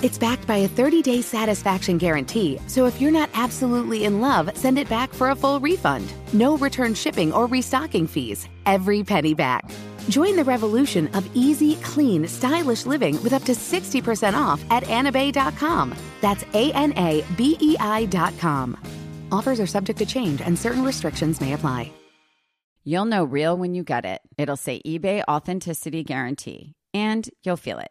It's backed by a 30 day satisfaction guarantee, so if you're not absolutely in love, send it back for a full refund. No return shipping or restocking fees. Every penny back. Join the revolution of easy, clean, stylish living with up to 60% off at anabei.com. That's A N A B E I.com. Offers are subject to change and certain restrictions may apply. You'll know real when you get it. It'll say eBay Authenticity Guarantee, and you'll feel it.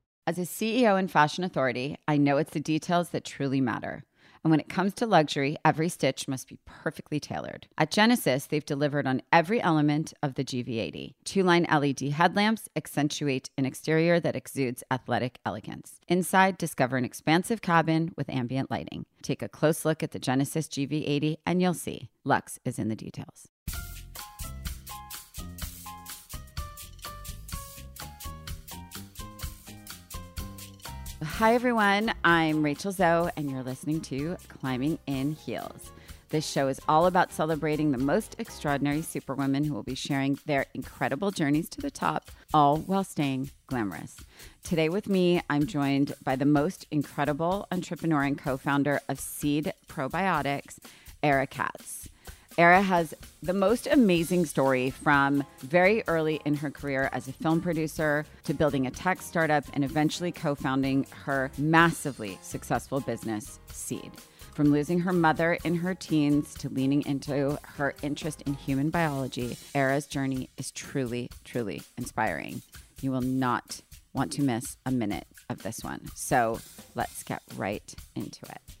As a CEO and fashion authority, I know it's the details that truly matter. And when it comes to luxury, every stitch must be perfectly tailored. At Genesis, they've delivered on every element of the GV80. Two line LED headlamps accentuate an exterior that exudes athletic elegance. Inside, discover an expansive cabin with ambient lighting. Take a close look at the Genesis GV80 and you'll see Luxe is in the details. Hi, everyone. I'm Rachel Zoe, and you're listening to Climbing in Heels. This show is all about celebrating the most extraordinary superwomen who will be sharing their incredible journeys to the top, all while staying glamorous. Today, with me, I'm joined by the most incredible entrepreneur and co founder of Seed Probiotics, Ara Katz. Ara has the most amazing story from very early in her career as a film producer to building a tech startup and eventually co founding her massively successful business, Seed. From losing her mother in her teens to leaning into her interest in human biology, Ara's journey is truly, truly inspiring. You will not want to miss a minute of this one. So let's get right into it.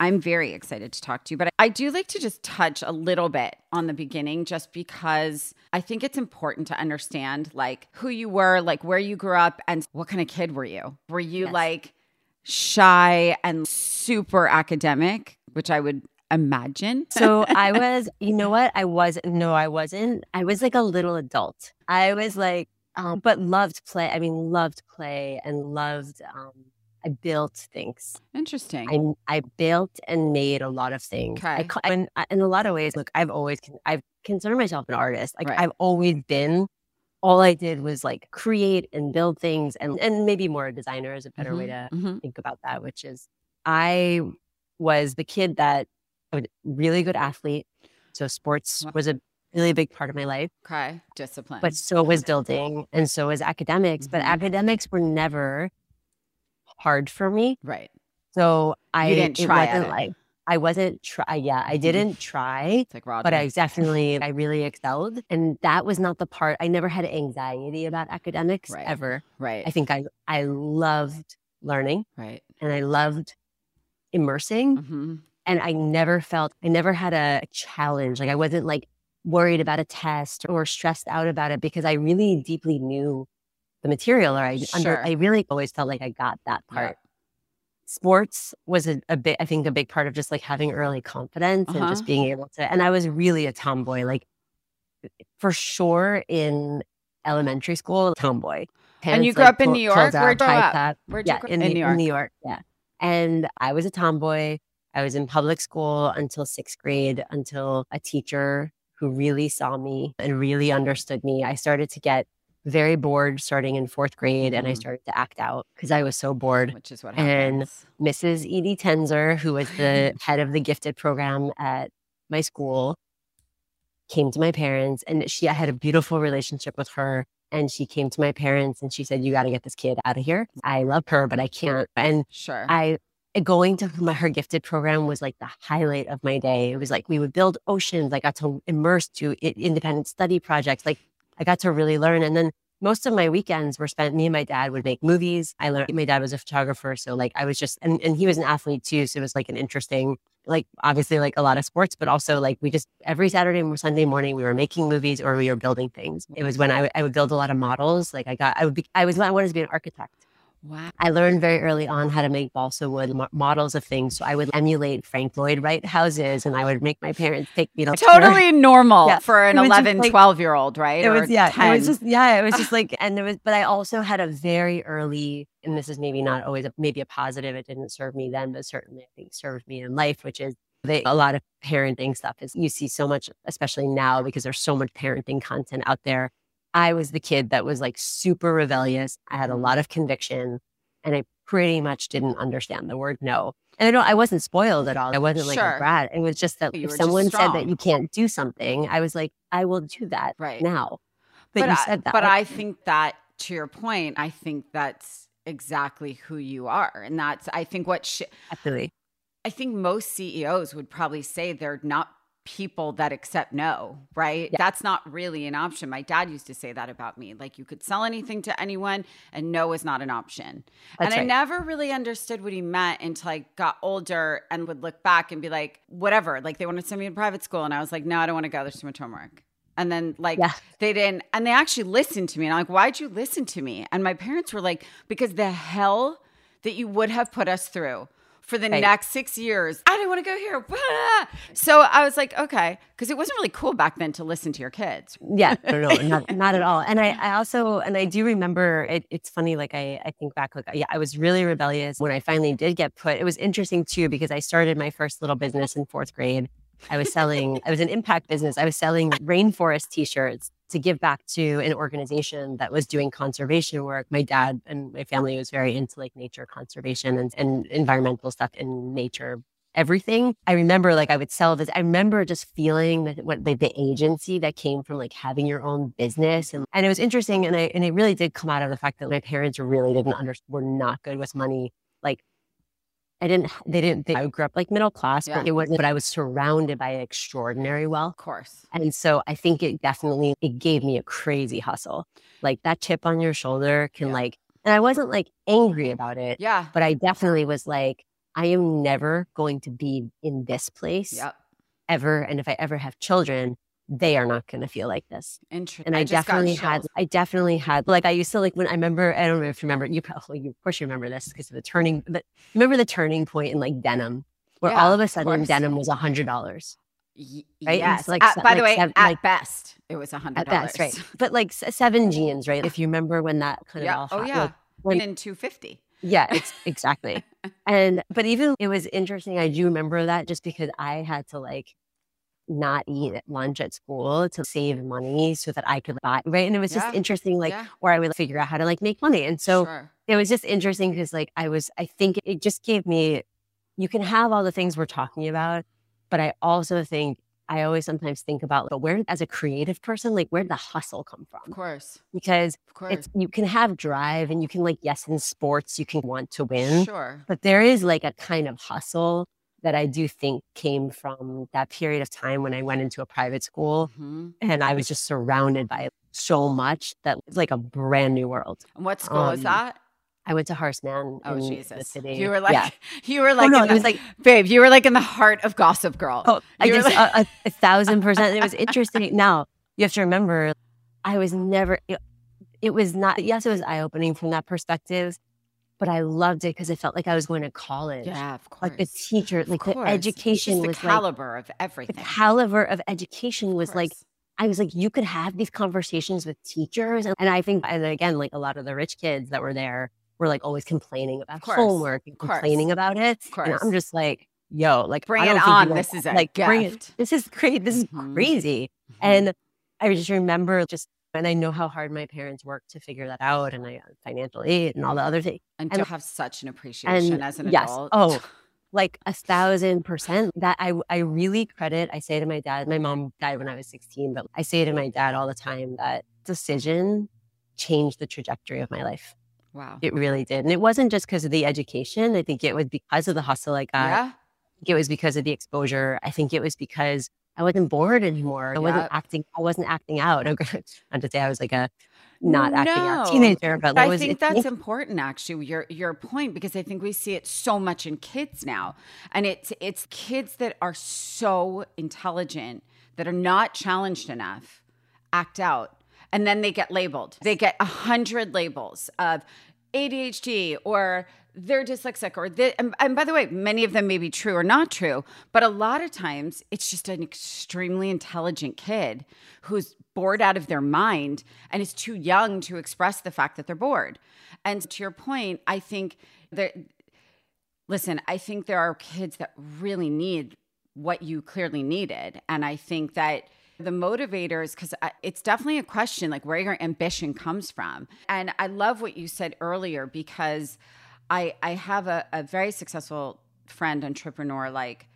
I'm very excited to talk to you, but I do like to just touch a little bit on the beginning just because I think it's important to understand like who you were, like where you grew up and what kind of kid were you? Were you Yes. like shy and super academic, which I would imagine? So I was, you know what? I was no, I wasn't. I was like a little adult. I was like, um, but loved play. I mean, loved play and loved. Um, I built things. Interesting. I I built and made a lot of things. Okay. I- in a lot of ways, look, I've always I've considered myself an artist. Like Right. I've always been. All I did was like create and build things, and and maybe more a designer is a better way to Mhm. think about that, which is I was the kid that I was a really good athlete. So sports was a really big part of my life, Okay. Discipline. but so was building and so was academics. But Mhm. academics were never hard for me. right. So I didn't try wasn't it. like I wasn't try yeah, I didn't try, It's like but I definitely I really excelled. And that was not the part I never had anxiety about academics Right. ever. right. I think I I loved learning right. and I loved immersing hmm and I never felt I never had a challenge. Like I wasn't like worried about a test or stressed out about it because I really deeply knew the material or I under, I really always felt like I got that Yeah. part. Sports was a, a bit I think a big part of just like having early confidence and Uh-huh. just being able to and I was really a tomboy like for sure in elementary school, tomboy. And you grew like, up in pull- New York? Where'd you grow up? top. Where'd you yeah, grow- in, in New- York? New York. Yeah. And I was a tomboy. I was in public school until sixth grade, until a teacher who really saw me and really understood me. I started to get very bored starting in fourth grade and I Mhm. started to act out because I was so bored. Which is what And- happens. Mrs. Edie Tenzer, who was the head of the gifted program at my school, came to my parents and she I had a beautiful relationship with her. And she came to my parents and she said, You got to get this kid out of here. I love her, but I can't. And Sure. I going to my, her gifted program was like the highlight of my day. It was like we would build oceans. I got to immerse to independent study projects. Like I got to really learn. And then most of my weekends were spent. Me and my dad would make movies. I learned. My dad was a photographer, so like I was just and and he was an athlete too. So it was like an interesting. Like obviously, like a lot of sports, but also like we just every Saturday and Sunday morning we were making movies or we were building things. It was when I, I would build a lot of models. Like I got I would be I was I wanted to be an architect. Wow. I learned very early on how to make balsa wood mo- models of things. So I would emulate Frank Lloyd Wright houses and I would make my parents take me to tour. Totally normal Yeah. for an It 11, like- 12 year old, right? It Or was, yeah, 10. it was just, yeah, it was just like, and there was, but I also had a very early, and this is maybe not always a, maybe a positive. It didn't serve me then, but certainly I think served me in life, which is they, a lot of parenting stuff is you see so much, especially now because there's so much parenting content out there. I was the kid that was like super rebellious. I had a mm-hmm. lot of conviction and I pretty much didn't understand the word no. And I don't, I wasn't spoiled at all. I wasn't like Sure. a brat. It was just that You if someone said that you can't do something, I was like, I will do that Right. now. But, but you I, said that. But I think that, to your point, I think that's exactly who you are. And that's, I think, what sh- absolutely. I think most CEOs would probably say they're not people that accept no, right? Yeah. That's not really an option. My dad used to say that about me. Like you could sell anything to anyone and no is not an option. That's and I never really understood what he meant until I got older and would look back and be like, whatever. Like they wanted to send me to private school. And I was like, no, I don't want to go. There's too much homework. And then like Yeah. they didn't, and they actually listened to me. And I'm like, why'd you listen to me? And my parents were like, because the hell that you would have put us through for the Right. next six years. I didn't want to go here. So I was like, okay, because it wasn't really cool back then to listen to your kids. Yeah, no, no, not, not at all. And I, I also, and I do remember it, it's funny, like I, I think back, like, yeah, I was really rebellious when I finally did get put. It was interesting too, because I started my first little business in fourth grade. I was selling, I was an impact business. I was selling rainforest t-shirts to give back to an organization that was doing conservation work. My dad and my family was very into like nature conservation and, and environmental stuff in nature everything. I remember like I would sell this. I remember just feeling that what the, the agency that came from like having your own business. And, and it was interesting. And I, and it really did come out of the fact that my parents really didn't understand, were not good with money. I didn't, they didn't, they, I grew up like middle class, Yeah. but it wasn't, but I was surrounded by extraordinary wealth. Of course. And so I think it definitely, it gave me a crazy hustle. Like that chip on your shoulder can Yeah. like, and I wasn't like angry about it, Yeah. but I definitely was like, I am never going to be in this place Yep. ever. And if I ever have children, they are not going to feel like this. Interesting. And I, got definitely had. I definitely had, like, I used to like when I remember, I don't know if you remember, you probably, you, of course, you remember this because of the turning, but remember the turning point in like denim, where Yeah, all of a sudden course. denim was a hundred dollars Y- right? Yes. Like At- by the way, seven- at like- best, it was a hundred at dollars. best, right? But like seven jeans, right? If you remember when that kind of Yeah. all Oh yeah. like, and in two fifty. Yeah, it's exactly. and but even it was interesting. I do remember that just because I had to like not eat at lunch at school to save money so that I could buy right. And it was just Yeah, interesting, like yeah. where I would figure out how to like make money. And so sure. it was just interesting because like I was, I think it just gave me. You can have all the things we're talking about, but I also think I always sometimes think about, but where as a creative person, like where did the hustle come from? Of course. Because Of course. it's you can have drive and you can like yes in sports you can want to win Sure. but there is like a kind of hustle that i do think came from that period of time when i went into a private school hmm and i was just surrounded by so much that it's like a brand new world And what school is Um, that? i went to Horace Mann Oh the Jesus! You were like, yeah. you were Oh, like, no, in it was like babe. You were like in the heart of Gossip Girl. oh i just like- a, a, a thousand percent it was interesting now you have to remember i was never it, it was not yes it was eye-opening from that perspective but i loved it because it felt like i was going to college yeah, of course. like the teacher, like the education Just was the like caliber of everything. the caliber of education Of was like. I was like, you could have these conversations with teachers. And, and I think, and again, like a lot of the rich kids that were there were like always complaining about homework and complaining about it. Of course. And I'm just like, yo, like, Bring I don't it think on. This is a like, bring it. gift. This is great. This is Mhm. crazy. Mhm. And I just remember just, and I know how hard my parents worked to figure that out and I got financial aid and all the other things. and and- to have such an appreciation as an yes. adult. Oh, like a thousand percent that I, I really credit. I say to my dad, my mom died when I was 16, but I say to my dad all the time that decision changed the trajectory of my life. wow. It really did. And it wasn't just because of the education. I think it was because of the hustle I got. yeah. I think it was because of the exposure. I think it was because I wasn't bored anymore. I wasn't Yep. acting. I wasn't acting out. Not to say I was like a not acting out teenager, but, I think that's important, actually. Your your point, because I think we see it so much in kids now, and it's it's kids that are so intelligent that are not challenged enough, act out, and then they get labeled. They get a hundred labels of ADHD or they're dyslexic or this, and, and by the way, many of them may be true or not true, but a lot of times it's just an extremely intelligent kid who's bored out of their mind and is too young to express the fact that they're bored. And to your point, I think that listen, I think there are kids that really need what you clearly needed. And I think that the motivators, because it's definitely a question like where your ambition comes from. And I love what you said earlier because I, I have a, a very successful friend, entrepreneur, like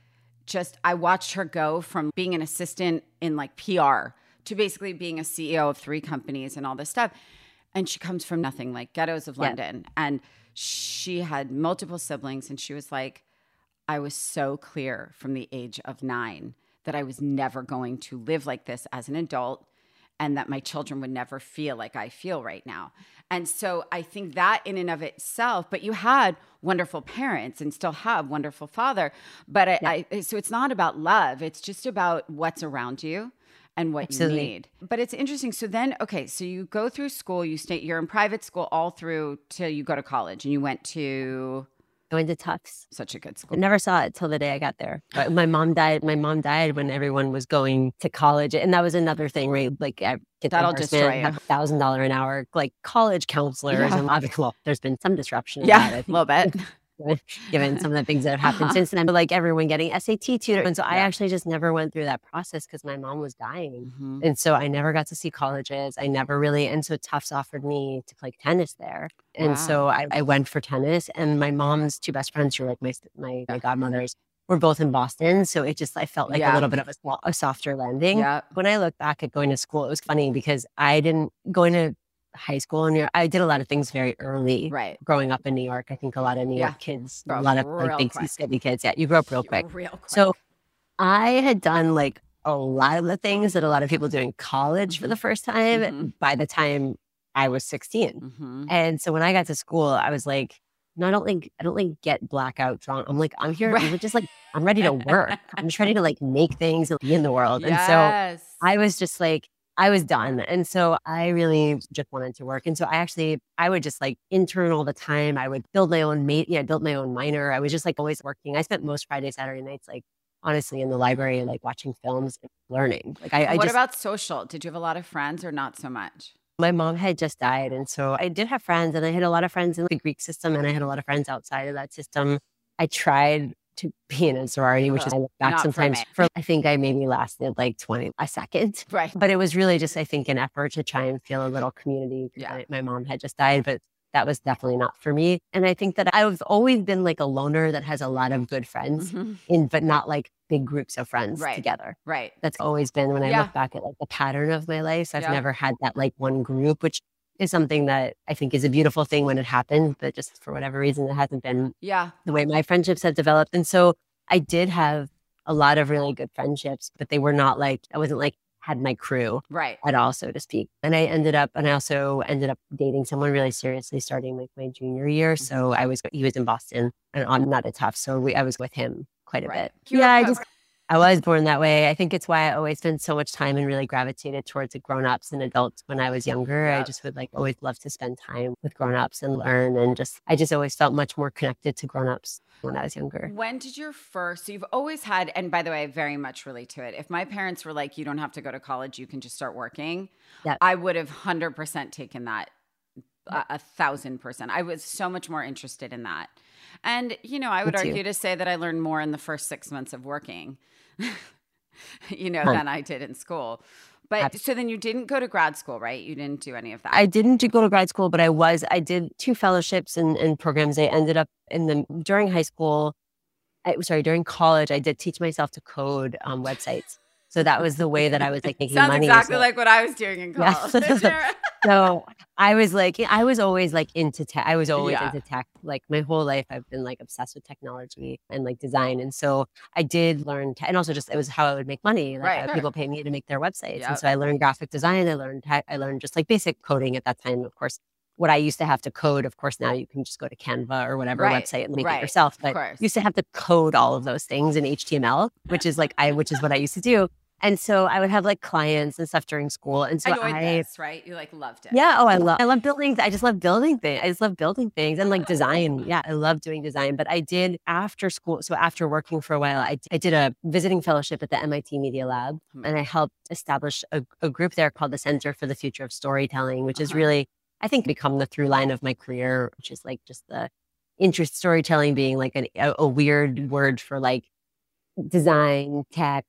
just I watched her go from being an assistant in like PR to basically being a CEO of three companies and all this stuff. And she comes from nothing, like ghettos of Yeah. London. And she had multiple siblings. And she was like, I was so clear from the age of nine that I was never going to live like this as an adult and that my children would never feel like I feel right now. And so I think that in and of itself, but you had wonderful parents and still have wonderful father. But I, I so it's not about love, it's just about what's around you and what Absolutely. you need. But it's interesting. So then, okay, so you go through school, you stay, you're in private school all through till you go to college and you went to Went to Tufts. such a good school. I never saw it till the day I got there. But my mom died. My mom died when everyone was going to college, and that was another thing. Right, like I get That'll destroy you. thousand dollar an hour, like college counselors, Yeah. and obviously, well, there's been some disruption. Yeah, a little bit. given some of the things that have happened since then. But like everyone getting SAT tutor, and so I actually just never went through that process because my mom was dying. Mhm. And so I never got to see colleges. I never really, and so Tufts offered me to play tennis there. And Wow. so I, I went for tennis. And my mom's two best friends, who were like my, my, my Yeah. godmothers, were both in Boston. So it just, I felt like Yeah. a little bit of a, a softer landing. Yeah. When I look back at going to school, it was funny because I didn't, going to high school in New York. I did a lot of things very early. Right. Growing up in New York, I think a lot of New Yeah. York kids, a lot of like big city kids. Yeah, you grow up real quick. Real quick. So I had done like a lot of the things that a lot of people do in college for the first time Mhm. by the time I was 16. Mhm. And so when I got to school, I was like, no, I don't think I don't like get blackout drunk. I'm like, I'm here. I'm just like, I'm ready to work. I'm just ready to like make things and be in the world. And so I was just like, I was done. And so I really just wanted to work. And so I actually, I would just like intern all the time. I would build my own mate. Yeah, I built my own minor. I was just like always working. I spent most Friday, Saturday nights, like honestly in the library, like watching films and learning. Like I, I what just, about social? Did you have a lot of friends or not so much? my mom had just died. And so I did have friends and I had a lot of friends in the Greek system and I had a lot of friends outside of that system. I tried to be in a sorority, which is I look back not for sometimes for, I think I maybe lasted like 20 a second. Right. But it was really just, I think, an effort to try and feel a little community. Yeah. I- my mom had just died, but that was definitely not for me. And I think that I've always been like a loner that has a lot of good friends, Mhm. in but not like big groups of friends Right. together. Right. That's always been when I Yeah. look back at like the pattern of my life. I've Yeah. never had that like one group, which is something that I think is a beautiful thing when it happens, but just for whatever reason, it hasn't been Yeah. the way my friendships have developed. And so I did have a lot of really good friendships, but they were not like, I wasn't like, had my crew Right. at all, so to speak. And I ended up, and I also ended up dating someone really seriously starting like my junior year. Mm-hmm. So I was, he was in Boston and I'm not at Tufts. So we, I was with him quite a Right. bit. You yeah, I just, I was born that way. I think it's why I always spent so much time and really gravitated towards the grown-ups and adults when I was younger. I just would like always love to spend time with grown-ups and learn and just I just always felt much more connected to grown-ups when I was younger. When did your first, so you've always had, and by the way, I very much relate to it. If my parents were like, you don't have to go to college, you can just start working. I would have 100% taken that a, a thousand percent. I was so much more interested in that. And, you know, I would argue to say that I learned more in the first six months of working, you know, than I did in school. But so then you didn't go to grad school, right? You didn't do any of that. I didn't do- go to grad school, but I was I did two fellowships and, and programs. I ended up in the during high school. I, sorry, during college, I did teach myself to code um, websites. So that was the way that I was like making Sounds money. exactly like what I was doing in Yeah. college. so I was like, I was always like into tech. I was always Yeah. into tech. Like my whole life, I've been like obsessed with technology and like design. And so I did learn, te- and also just it was how I would make money. Like Right. uh, Sure. people pay me to make their websites, Yep. and so I learned graphic design. I learned tech. I learned just like basic coding at that time. Of course, what I used to have to code, of course, now you can just go to Canva or whatever Right. website and make Right. it yourself. But used to have to code all of those things in HTML, which is like I, which is what I used to do. And so I would have like clients and stuff during school. And so Enjoyed I, this, right? You like loved it. yeah. Oh, I love, I love building. I just love building things. I just love building things and like design. Yeah. I love doing design. But I did after school. So after working for a while, I, I did a visiting fellowship at the MIT Media Lab Hmm. and I helped establish a, a group there called the Center for the Future of Storytelling, which has Uh-huh. really, I think, become the through line of my career, which is like just the interest storytelling being like an, a, a weird word for like design, tech,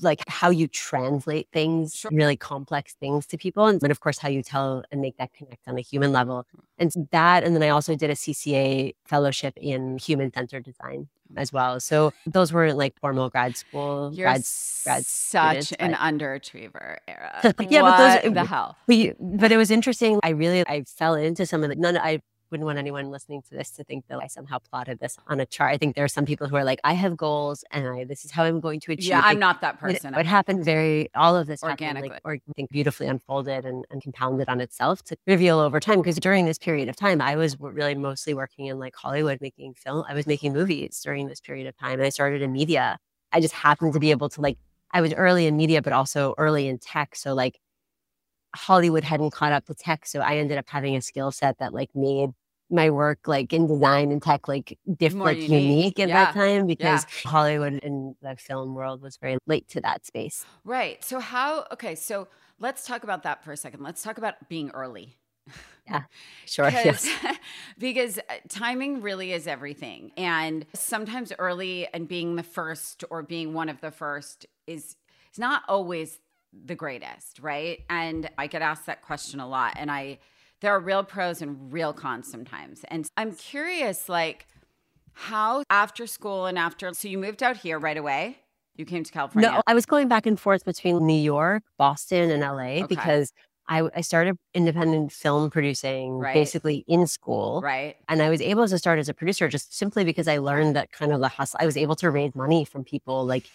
like how you translate things, Sure. really complex things to people. And then, of course, how you tell and make that connect on a human level. And that, and then I also did a CCA fellowship in human centered design as well. So those were like formal grad school, You're grad grad such students, an underachiever, Ara. Yeah, but those- What the hell? But, you, but it was interesting. I really I fell into some of the none. I wouldn't want anyone listening to this to think that I somehow plotted this on a chart. I think there are some people who are like, I have goals and I this is how I'm going to achieve. Yeah, like, I'm not that person. what happened very all of this happened, Organically. like, or I think beautifully unfolded and, and compounded on itself to reveal over time. Because during this period of time, I was really mostly working in like Hollywood, making film. I was making movies during this period of time, and I started in media. I just happened to be able to like I was early in media, but also early in tech. So like Hollywood hadn't caught up to tech, so I ended up having a skill set that like made my work like in design and tech like different like unique. unique at Yeah. that time because Hollywood and the film world was very late to that space. Right. So how? Okay. So let's talk about that for a second. Let's talk about being early. Yeah. Sure. Yes. Because, because uh, timing really is everything. And sometimes early and being the first or being one of the first is is not always the greatest, right? And I get asked that question a lot. And I there are real pros and real cons sometimes. And I'm curious, like, how after school and after so you moved out here right away? You came to California. No, I was going back and forth between New York, Boston, and LA Okay. because I, I started independent film producing Right. basically in school. Right. And I was able to start as a producer just simply because I learned that kind of the hustle. I was able to raise money from people like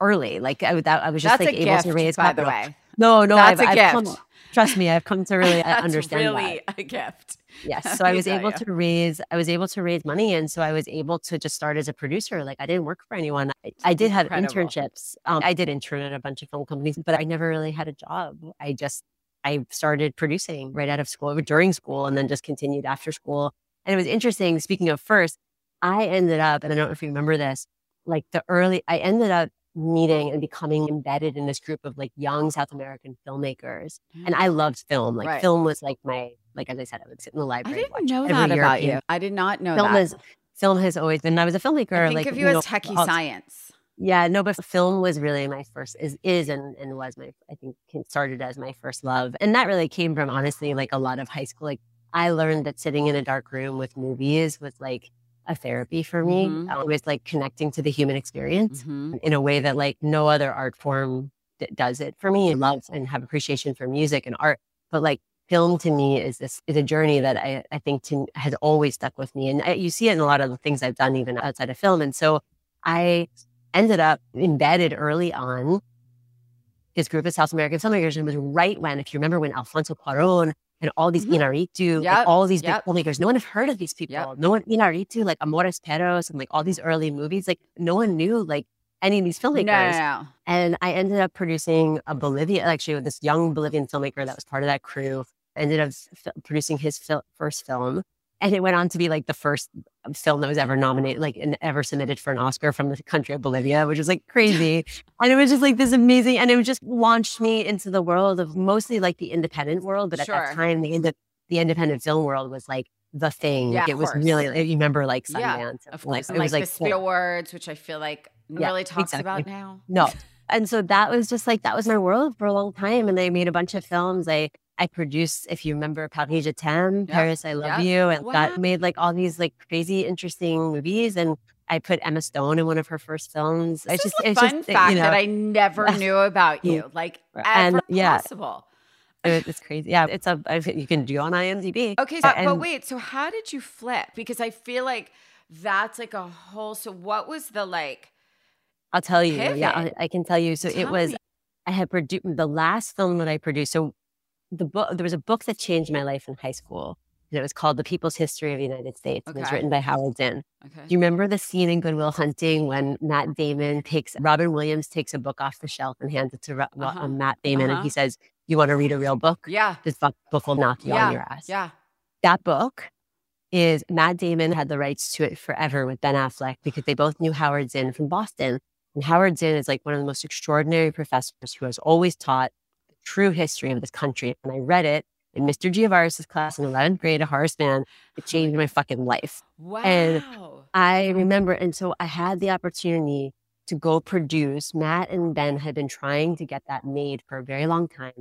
early. Like I, that, I was just That's like able gift, to raise by the way. No, no, That's I've, a I've gift. come, trust me, I've come to really uh, That's understand really a gift. Yes. So I was able you. to raise, I was able to raise money. And so I was able to just start as a producer. Like I didn't work for anyone. I, I did have Incredible. internships. Um, I did intern at a bunch of film companies, but I never really had a job. I just, I started producing right out of school, during school, and then just continued after school. And it was interesting. Speaking of first, I ended up, and I don't know if you remember this, like the early, I ended up meeting and becoming embedded in this group of like young South American filmmakers. And I mm. loved film. Like Right. film was like my, like as I said, I would sit in the library. I didn't know that about you. I did not know film that. is film has always been. I was a filmmaker. I think like of you, as know, techie all- science. Yeah, no, but film was really my first is is and and was my I think started as my first love, and that really came from honestly like a lot of high school. Like I learned that sitting in a dark room with movies was like a therapy for me. Mhm. Uh, It was like connecting to the human experience Mhm. in a way that like no other art form d- does it for me. I love and have appreciation for music and art, but like film to me is this is a journey that I, I think to, has always stuck with me. And I, you see it in a lot of the things I've done even outside of film. And so I ended up embedded early on this group of South American filmmakers. And it was right when, if you remember when Alfonso Cuaron and all these mm-hmm. Inarritu, Yep, like all these yep. big filmmakers. No one had heard of these people. No one Inarritu, like Amores Perros, and like all these early movies. Like no one knew like any of these filmmakers. no, no. And I ended up producing a Bolivia, actually, with this young Bolivian filmmaker that was part of that crew. Ended up f- producing his fil- first film. And it went on to be like the first film that was ever nominated, like, and ever submitted for an Oscar from the country of Bolivia, which was like crazy. and it was just like this amazing, and it just launched me into the world of mostly like the independent world. But at Sure. that time, the, ind- the independent film world was like the thing. Yeah, Like, it was course. really, you remember like Sundance. Yeah, Of like, course. it And, was like, like the Spirit Awards, which I feel like Yeah, really talks about now. No. And so that was just like that was my world for a long time. And I made a bunch of films. I I produced, if you remember, Paris Je t'aime, Yeah. Paris I Love Yeah. You, and Wow. got made like all these like crazy, interesting movies. And I put Emma Stone in one of her first films. This is just a fun just fact you know, that I never knew about you, like And, ever yeah. possible. it- it's crazy. Yeah, it's a you can do on IMDb. Okay, so, but wait, so how did you flip? Because I feel like that's like a whole. So what was the like? I'll tell you. Yeah, I, I can tell you. So it was me. I had produced the last film that I produced. So the book there was a book that changed my life in high school. And it was called The People's History of the United States. and It was written by Howard Zinn. Okay. Do you remember the scene in Good Will Hunting when Matt Damon takes Robin Williams takes a book off the shelf and hands it to Ro- Uh-huh. Matt Damon Uh-huh. and he says, "You want to read a real book? Yeah. This book book will knock you Yeah. on your ass." Yeah. That book is Matt Damon had the rights to it forever with Ben Affleck because they both knew Howard Zinn from Boston. And Howard Zinn is like one of the most extraordinary professors who has always taught true history of this country. And I read it in Mr. Giavaris' class in 11th grade at Horace Mann. It changed my fucking life. Wow. And I remember, and so I had the opportunity to go produce. Matt and Ben had been trying to get that made for a very long time.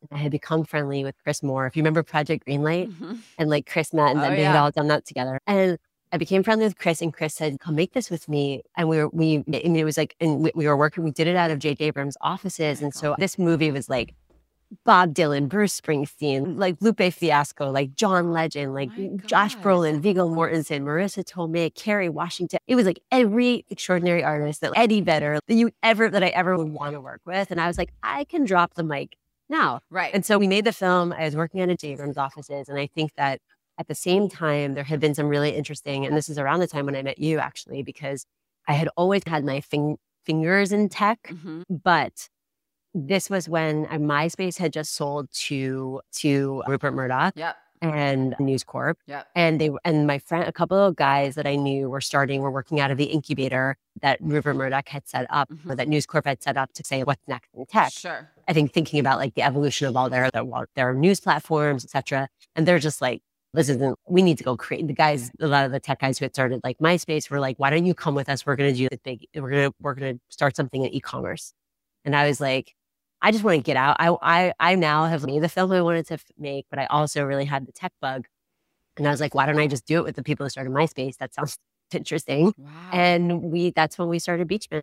And I had become friendly with Chris Moore. If you remember Project Greenlight, Mhm. and like Chris, Matt, and Oh, then they had all done that together. And I became friendly with Chris, and Chris said, "Come make this with me." And we were we, and it was like, and we, we were working. We did it out of J.J. Abrams' offices, oh and so this movie was like Bob Dylan, Bruce Springsteen, mm. like Lupe Fiasco, like John Legend, like My Josh God. Brolin, Viggo Mortensen, Marisa Tomei, Kerry Washington. It was like every extraordinary artist that Eddie Vedder that you ever that I ever would want to work with. And I was like, I can drop the mic now. Right. And so we made the film. I was working at a J. Abrams offices, and I think that at the same time there had been some really interesting. And this is around the time when I met you, actually, because I had always had my fing- fingers in tech, Mhm. but this was when uh, MySpace had just sold to to Rupert Murdoch Yep. and News Corp. Yep. And they and my friend, a couple of guys that I knew were starting, were working out of the incubator that Rupert Murdoch had set up, or Mhm. that News Corp had set up to say what's next in tech. Sure. I think thinking about like the evolution of all their their, their news platforms, etc. And they're just like, this isn't. We need to go create. The guys, a lot of the tech guys who had started like MySpace, were like, why don't you come with us? We're going to do this big. We're gonna we're gonna start something in e-commerce. And I was like, I just want to get out. I I I now have made the film I wanted to f- make, but I also really had the tech bug. And I was like, why don't I just do it with the people who started MySpace? That sounds interesting. Wow. And we that's when we started BeachMint.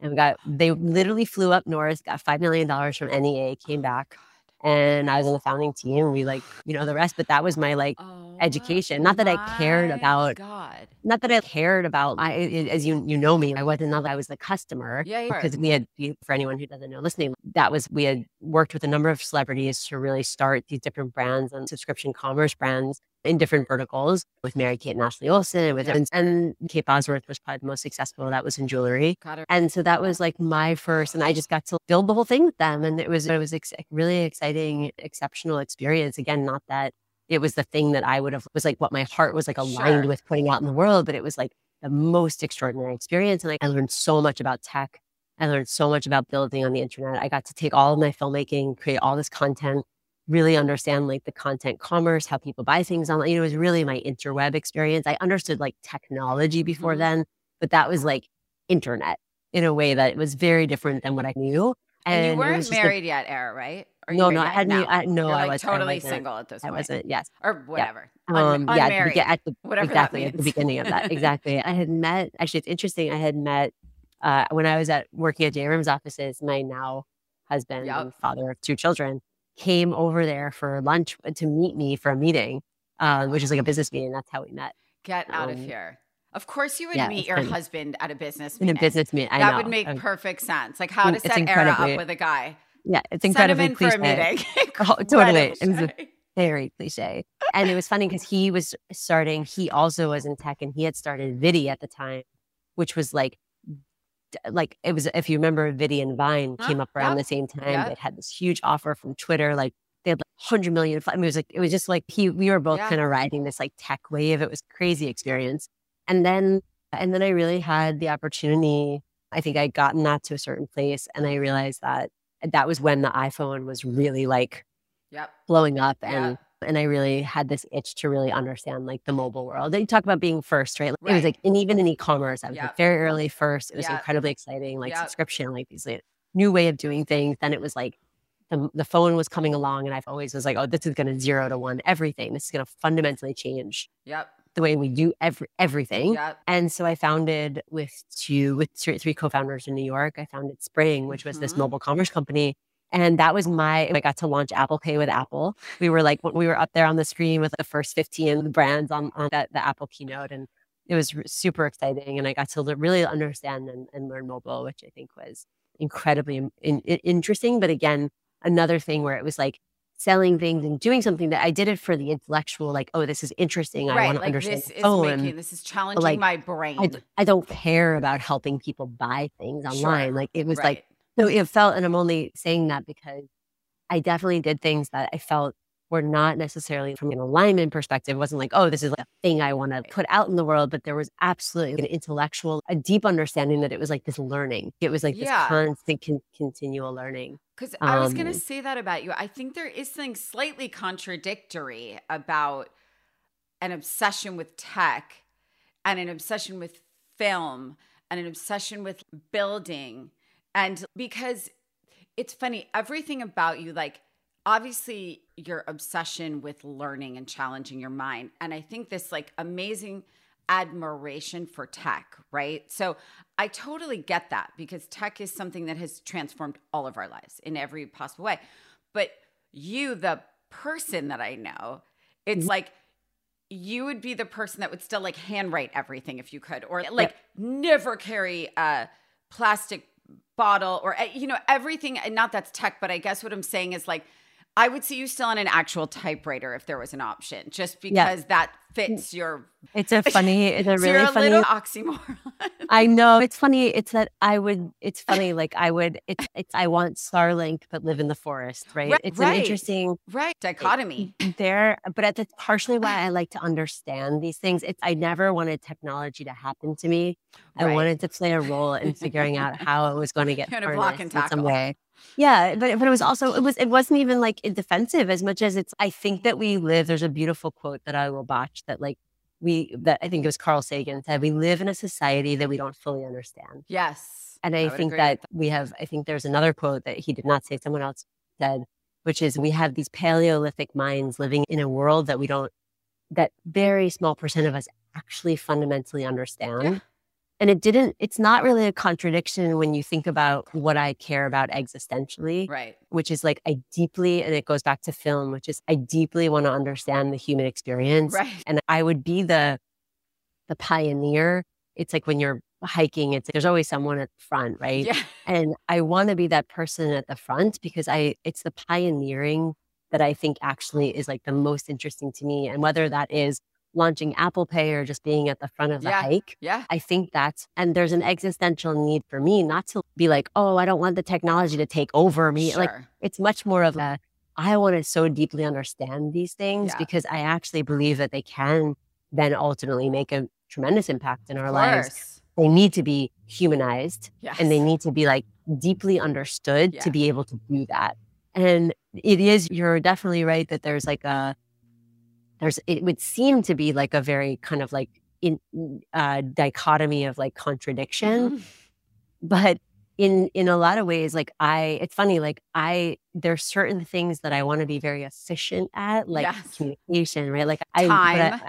And we got they literally flew up north, got five million dollars from NEA, came back, oh and I was on the founding team. We like, you know, the rest, but that was my like Oh, education. Not that I cared about- God. not that I cared about I as you you know me, I wasn't not that I was the customer. Yeah, yeah. Because we had, for anyone who doesn't know listening, that was, we had worked with a number of celebrities to really start these different brands and subscription commerce brands in different verticals with Mary Kate and Ashley Olsen. and With, Yep. and, Kate Bosworth was probably the most successful. That was in jewelry. And so that was like my first, and I just got to build the whole thing with them. And it was, it was ex- really exciting, exceptional experience. Again, not that it was the thing that I would have, was like what my heart was like aligned Sure. with putting out in the world, but it was like the most extraordinary experience. And I, I learned so much about tech. I learned so much about building on the internet. I got to take all of my filmmaking, create all this content, really understand like the content commerce, how people buy things online. You know, it was really my interweb experience. I understood like technology before Mhm. then, but that was like internet in a way that it was very different than what I knew. And, you weren't just a- married yet, Ara, right? No, no, I hadn't. e, I, no, You're, I like, was I totally wasn't- single at this I wasn't. Yes. or whatever. Un- Um, yeah, at the, unmarried. at the whatever exactly at the beginning of that. Exactly. I had met. Actually, it's interesting. I had met uh, when I was at working at J. Abrams offices. My now husband Yep. and father of two children came over there for lunch uh, to meet me for a meeting, um, which is like a business meeting. That's how we met Get out of Um, here. Of course, you would yeah, meet your of- husband at a business in a meeting. business meeting. I that know. would make Um, perfect sense. Like how to it's set Ara up with a guy. yeah, it's Send him incredibly in for a cliche. meeting. Oh, totally. It was a- very cliche. And it was funny because he was starting, he also was in tech and he had started Viddy at the time, which was like, like it was, if you remember, and Vine came up around the same time. Yeah. It had this huge offer from Twitter. Like they had like 100 million. I mean, it was like, it was just like he, we were both Yeah. kind of riding this like tech wave. It was crazy experience. And then, and then I really had the opportunity. I think I'd gotten that to a certain place and I realized that that was when the iPhone was really like Yep. blowing up and and I really had this itch to really understand like the mobile world. They talk about being first, right? Like, It was like, and even in e-commerce, I was Yep. like very early first. It was Yep. incredibly exciting, like Yep. subscription, like these like, new way of doing things. Then it was like the the phone was coming along, and I've always was like, oh, this is going to zero to one everything. This is going to fundamentally change Yep. the way we do every everything. Yep. And so I founded with two with three, three co-founders in New York. I founded Spring, which was this Mhm. mobile commerce company. And that was my I got to launch Apple Pay with Apple. We were like we were up there on the screen with the first 15 brands on, on that the Apple keynote and it was super exciting and I got to really understand and, and learn mobile, which I think was incredibly in, in- interesting. But again, another thing where it was like selling things and doing something that I did it for the intellectual, like, oh, this is interesting. I right. want to Like understand this is phone. making this is challenging like, my brain. I, I don't care about helping people buy things online. Sure. Like it was right. like, so it felt, and I'm only saying that because I definitely did things that I felt were not necessarily from an alignment perspective. It wasn't like, oh, this is like a thing I want to put out in the world, but there was absolutely an intellectual, a deep understanding that it was like this learning. It was like this Yeah. constant, con- continual learning. Because I was going to Um, say that about you. I think there is something slightly contradictory about an obsession with tech and an obsession with film and an obsession with building. And because it's funny, everything about you, like, obviously your obsession with learning and challenging your mind. And I think this, like, amazing admiration for tech, right? So I totally get that because tech is something that has transformed all of our lives in every possible way. But you, the person that I know, it's mm-hmm. like you would be the person that would still like handwrite everything if you could, or like never carry a plastic bottle, or uh, you know everything. And not that's tech, but I guess what I'm saying is like I would see you still on an actual typewriter if there was an option, just because that mm. fits your. It's a funny, it's a really funny. little oxymoron. I know it's funny. It's that I would. It's funny. Like I would. It's. It's. I want Starlink, but live in the forest. Right. Right, it's right. an interesting right? Dichotomy. there, but at the partially why I like to understand these things. It's. I never wanted technology to happen to me. I Right. wanted to play a role in figuring out how it was going to get Kind of block harnessed and in some way. Yeah, but but it was also it was it wasn't even like defensive as much as it's. I think that we live. There's a beautiful quote that I will botch that like we that I think it was Carl Sagan said. We live in a society that we don't fully understand. Yes. And I, would think agree that we have, I think there's another quote that he did not say, someone else said, which is we have these Paleolithic minds living in a world that we don't, that very small percent of us actually fundamentally understand. Yeah. And it didn't, it's not really a contradiction when you think about what I care about existentially, Right. which is like I deeply, and it goes back to film, which is I deeply want to understand the human experience. Right. And I would be the, the pioneer. It's like when you're hiking, it's there's always someone at the front, right? Yeah. And I want to be that person at the front because I it's the pioneering that I think actually is like the most interesting to me. And whether that is launching Apple Pay or just being at the front of the Yeah. hike, Yeah. I think that's and there's an existential need for me not to be like, oh, I don't want the technology to take over me. Like it's much more of a I want to so deeply understand these things Yeah. because I actually believe that they can then ultimately make a tremendous impact in our lives they need to be humanized Yes. and they need to be like deeply understood Yeah. to be able to do that. And it is, you're definitely right that there's like a, there's, it would seem to be like a very kind of like in uh, dichotomy of like contradiction. Mhm. But in, in a lot of ways, like I, it's funny, like I, there's certain things that I want to be very efficient at, like Yes. communication, right? Like I, Time.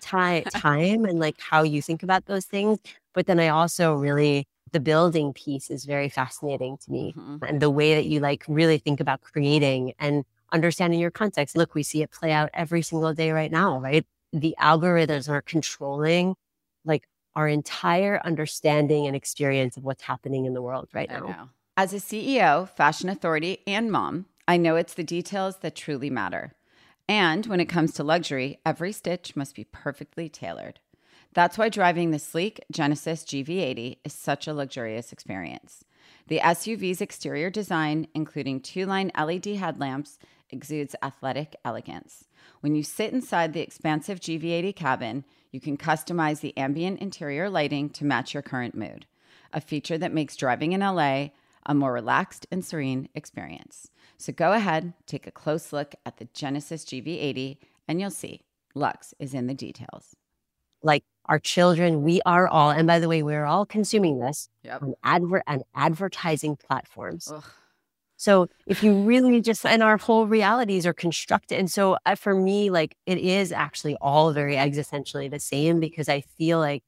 Time, time and like how you think about those things. But then I also really, the building piece is very fascinating to me. Mhm. And the way that you like really think about creating and understanding your context. Look, we see it play out every single day right now, right? The algorithms are controlling like our entire understanding and experience of what's happening in the world right I now. know. As a CEO, fashion authority, and mom, I know it's the details that truly matter. And when it comes to luxury, every stitch must be perfectly tailored. That's why driving the sleek Genesis GV80 is such a luxurious experience. The SUV's exterior design, including two line LED headlamps, exudes athletic elegance. When you sit inside the expansive GV80 cabin, you can customize the ambient interior lighting to match your current mood, a feature that makes driving in LA a more relaxed and serene experience. So go ahead, take a close look at the Genesis GV80, and you'll see Luxe is in the details. Like our children, we are all, and by the way, we're all consuming this Yep. on advert and advertising platforms. Ugh. So if you really just, and our whole realities are constructed. And so uh, for me, like it is actually all very existentially the same because I feel like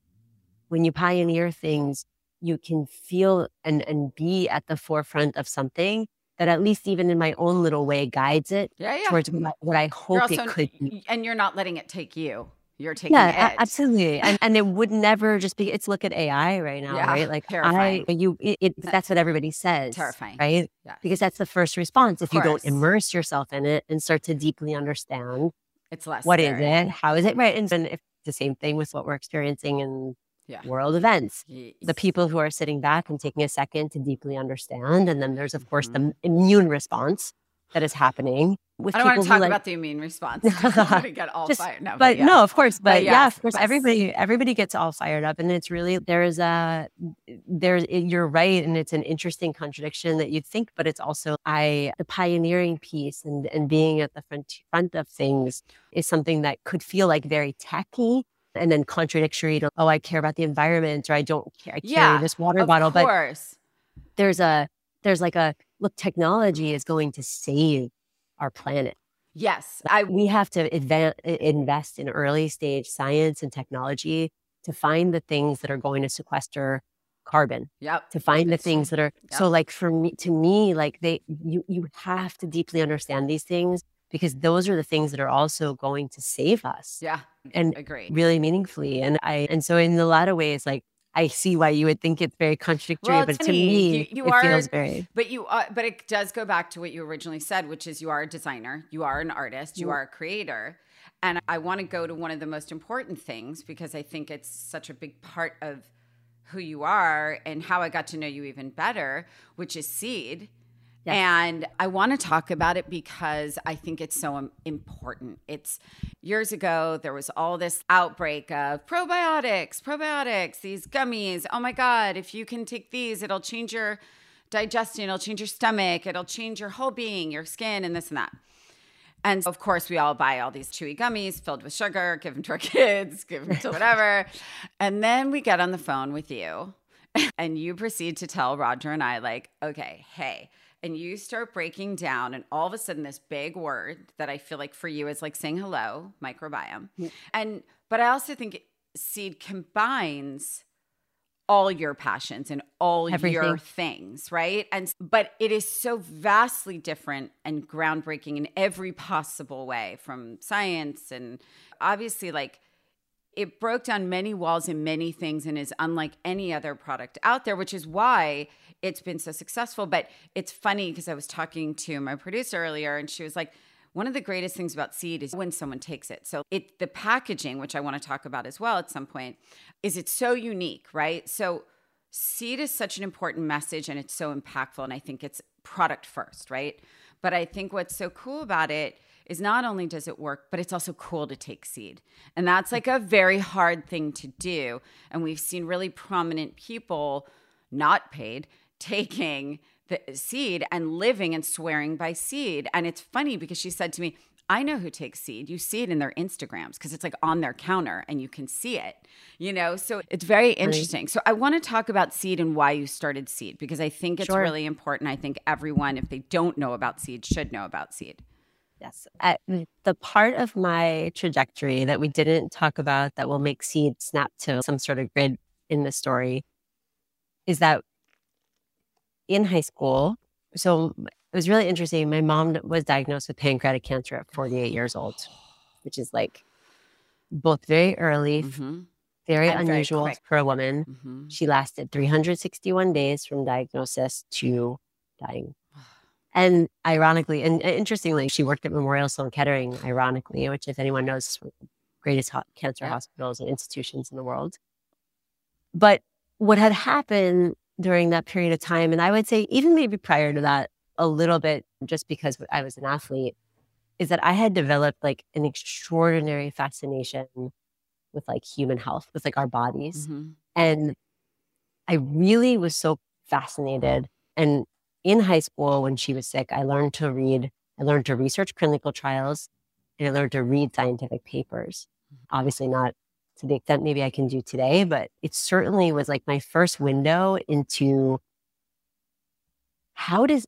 when you pioneer things, you can feel and, and be at the forefront of something that at least even in my own little way guides it Yeah, yeah. towards what, I- what I hope it could be. and you're not letting it take you. You're taking Yeah, it. absolutely. And and it would never just be. It's look at AI right now, Yeah, right? Like terrifying. I, you, it, it, that's what everybody says. Terrifying. right? Yes. Because that's the first response. If you don't immerse yourself in it and start to deeply understand It's less. what is scary. it, how is it, right? And then if the same thing with what we're experiencing in Yeah. world events. Yes. The people who are sitting back and taking a second to deeply understand, and then there's of course Mm-hmm. the immune response that is happening with I don't want to talk like about the immune response. Gonna get all Just- fired. No, but yeah. no, of course, but, yeah, yes, of course, everybody everybody gets all fired up, and it's really there's a there's you're right, and it's an interesting contradiction that you'd think, but it's also I the pioneering piece and and being at the front front of things is something that could feel like very techy. And then contradictory to oh I care about the environment or I don't care I carry Yeah, this water bottle but of course. there's a there's like a look technology is going to save our planet Yes, I. we have to advan- invest in early stage science and technology to find the things that are going to sequester carbon Yep. to find the things that are Yep. so like for me to me like they you you have to deeply understand these things because those are the things that are also going to save us Yeah. and Agree. really meaningfully and i and so in a lot of ways like i see why you would think it's very contradictory Well, but to funny. me You- you it are- feels very But you, uh, but it does go back to what you originally said, which is you are a designer, you are an artist, you Yeah. are a creator, and I want to go to one of the most important things because I think it's such a big part of who you are and how I got to know you even better, which is seed. Yes. And I want to talk about it because I think it's so important. It's years ago, there was all this outbreak of probiotics, probiotics, these gummies. Oh my God, if you can take these, it'll change your digestion, it'll change your stomach, it'll change your whole being, your skin, and this and that. And of course, we all buy all these chewy gummies filled with sugar, give them to our kids, give them to whatever. and then we get on the phone with you and you proceed to tell Roger and I, like, okay, hey, and you start breaking down, and all of a sudden, this big word that I feel like for you is like saying hello, microbiome. And, but I also think seed combines all your passions and all your things, right? And but it is so vastly different and groundbreaking in every possible way from science and obviously like it broke down many walls in many things and is unlike any other product out there, which is why it's been so successful. But it's funny because I was talking to my producer earlier and she was like, one of the greatest things about seed is when someone takes it. So it the packaging, which I want to talk about as well at some point, is it's so unique, right? So seed is such an important message and it's so impactful and I think it's product first, right? But I think what's so cool about it is not only does it work, but it's also cool to take seed. And that's like a very hard thing to do. And we've seen really prominent people, not paid, taking the seed and living and swearing by seed. And it's funny because she said to me, I know who takes seed. You see it in their Instagrams because it's like on their counter and you can see it, you know? So it's very interesting. So I want to talk about seed and why you started seed because I think it's Sure. really important. I think everyone, if they don't know about seed, should know about seed. Yes. At the part of my trajectory that we didn't talk about that will make seed snap to some sort of grid in the story is that in high school, so it was really interesting. My mom was diagnosed with pancreatic cancer at 48 years old, which is like both very early, Mm-hmm. very And unusual quick. for a woman. Mm-hmm. She lasted 361 days from diagnosis to dying. And ironically, and interestingly, she worked at Memorial Sloan Kettering, ironically, which, if anyone knows, is one of the greatest ho- cancer Yeah. hospitals and institutions in the world. But what had happened during that period of time, and I would say even maybe prior to that, a little bit, just because I was an athlete, is that I had developed like an extraordinary fascination with like human health, with like our bodies. Mhm. And I really was so fascinated. And in high school, when she was sick, I learned to read, I learned to research clinical trials, and I learned to read scientific papers. Mm-hmm. Obviously, not to the extent maybe I can do today, but it certainly was like my first window into how does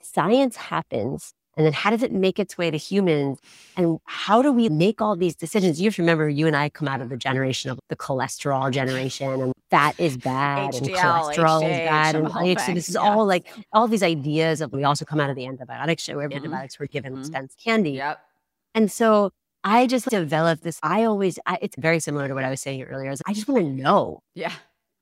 science happens and then how does it make its way to humans and how do we make all these decisions you have to remember you and i come out of the generation of the cholesterol generation and fat is bad and HDL, cholesterol is bad and and the whole IH, thing, this is yeah. all like all these ideas of we also come out of the antibiotics show where Mhm. antibiotics were given Mhm. spence candy Yep. and so i just developed this i always I, it's very similar to what i was saying earlier is i just want to know Yeah.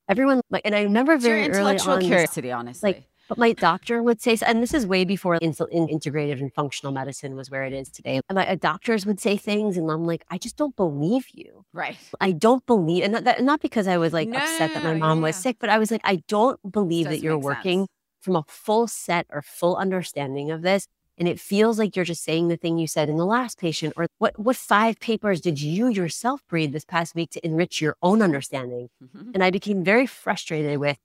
everyone like and i remember It's your very early intellectual on curiosity, honestly. like, but my doctor would say, and this is way before integrative and functional medicine was where it is today. And my uh, doctors would say things, and I'm like, I just don't believe you. right. I don't believe, and not, that, not because I was like No, upset that my yeah, mom was yeah. sick, but I was like, I don't believe that you're working sense. from a full set or full understanding of this. And it feels like you're just saying the thing you said in the last patient, or what, what five papers did you yourself read this past week to enrich your own understanding? Mhm. And I became very frustrated with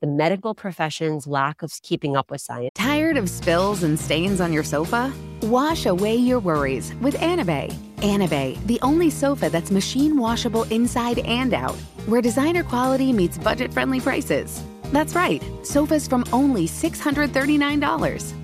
the medical profession's lack of keeping up with science. Tired of spills and stains on your sofa? Wash away your worries with Anabei. Anabei, the only sofa that's machine washable inside and out, where designer quality meets budget friendly prices. That's right, sofas from only $639.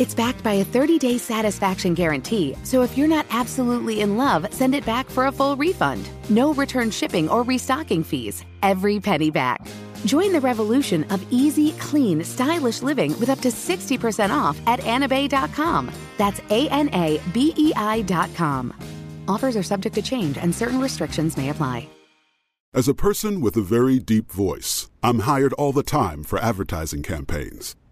It's backed by a 30 day satisfaction guarantee, so if you're not absolutely in love, send it back for a full refund. No return shipping or restocking fees. Every penny back. Join the revolution of easy, clean, stylish living with up to 60% off at anabei.com. That's A N A B E I.com. Offers are subject to change and certain restrictions may apply. As a person with a very deep voice, I'm hired all the time for advertising campaigns.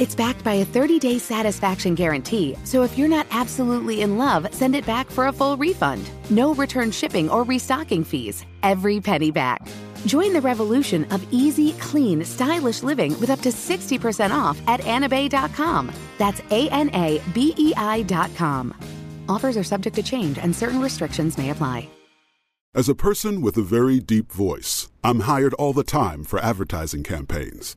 It's backed by a 30 day satisfaction guarantee, so if you're not absolutely in love, send it back for a full refund. No return shipping or restocking fees. Every penny back. Join the revolution of easy, clean, stylish living with up to 60% off at anabei.com. That's A N A B E I.com. Offers are subject to change and certain restrictions may apply. As a person with a very deep voice, I'm hired all the time for advertising campaigns.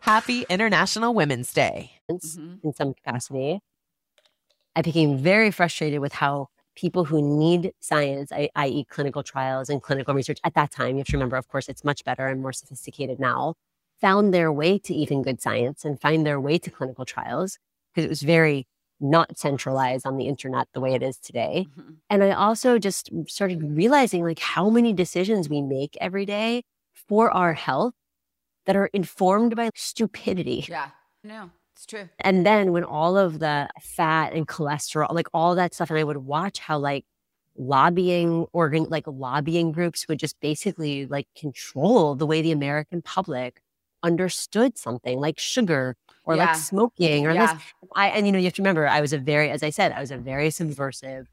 Happy International Women's Day. in some capacity. I became very frustrated with how people who need science, i- i.e., clinical trials and clinical research at that time, you have to remember, of course, it's much better and more sophisticated now, found their way to even good science and find their way to clinical trials because it was very not centralized on the internet the way it is today. Mhm. And I also just started realizing like how many decisions we make every day for our health that are informed by stupidity. Yeah. No, it's true. And then when all of the fat and cholesterol, like all that stuff, and I would watch how like lobbying organ, like lobbying groups would just basically like control the way the American public understood something like sugar or Yeah. like smoking or yeah. this. I and you know you have to remember I was a very, as I said, I was a very subversive,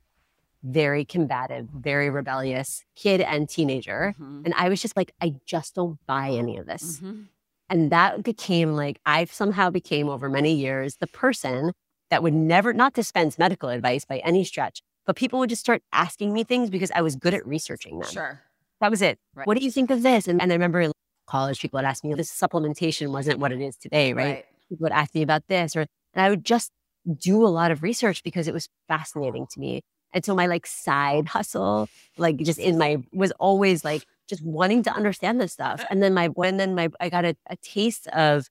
very combative, very rebellious kid and teenager, Mhm. and I was just like, I just don't buy any of this. Mhm. And that became like, I somehow became over many years the person that would never, not dispense medical advice by any stretch, but people would just start asking me things because I was good at researching them. Sure. That was it. Right. What do you think of this? And, and I remember in college, people would ask me, this supplementation wasn't what it is today, right? Right. People would ask me about this, or, and I would just do a lot of research because it was fascinating to me. And so my like side hustle, like just in my, was always like just wanting to understand this stuff. And then my, when then my, I got a, a taste of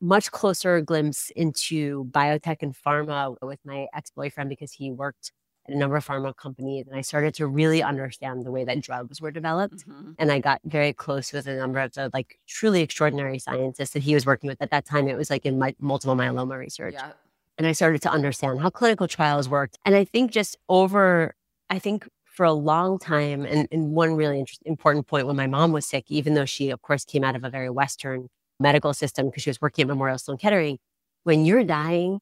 much closer glimpse into biotech and pharma with my ex-boyfriend because he worked at a number of pharma companies. And I started to really understand the way that drugs were developed. Mhm. And I got very close with a number of the like truly extraordinary scientists that he was working with at that time. It was like in my, multiple myeloma research Yeah. And I started to understand how clinical trials worked. And I think just over, I think for a long time, and, and one really important point when my mom was sick, even though she, of course, came out of a very Western medical system because she was working at Memorial Sloan Kettering, when you're dying,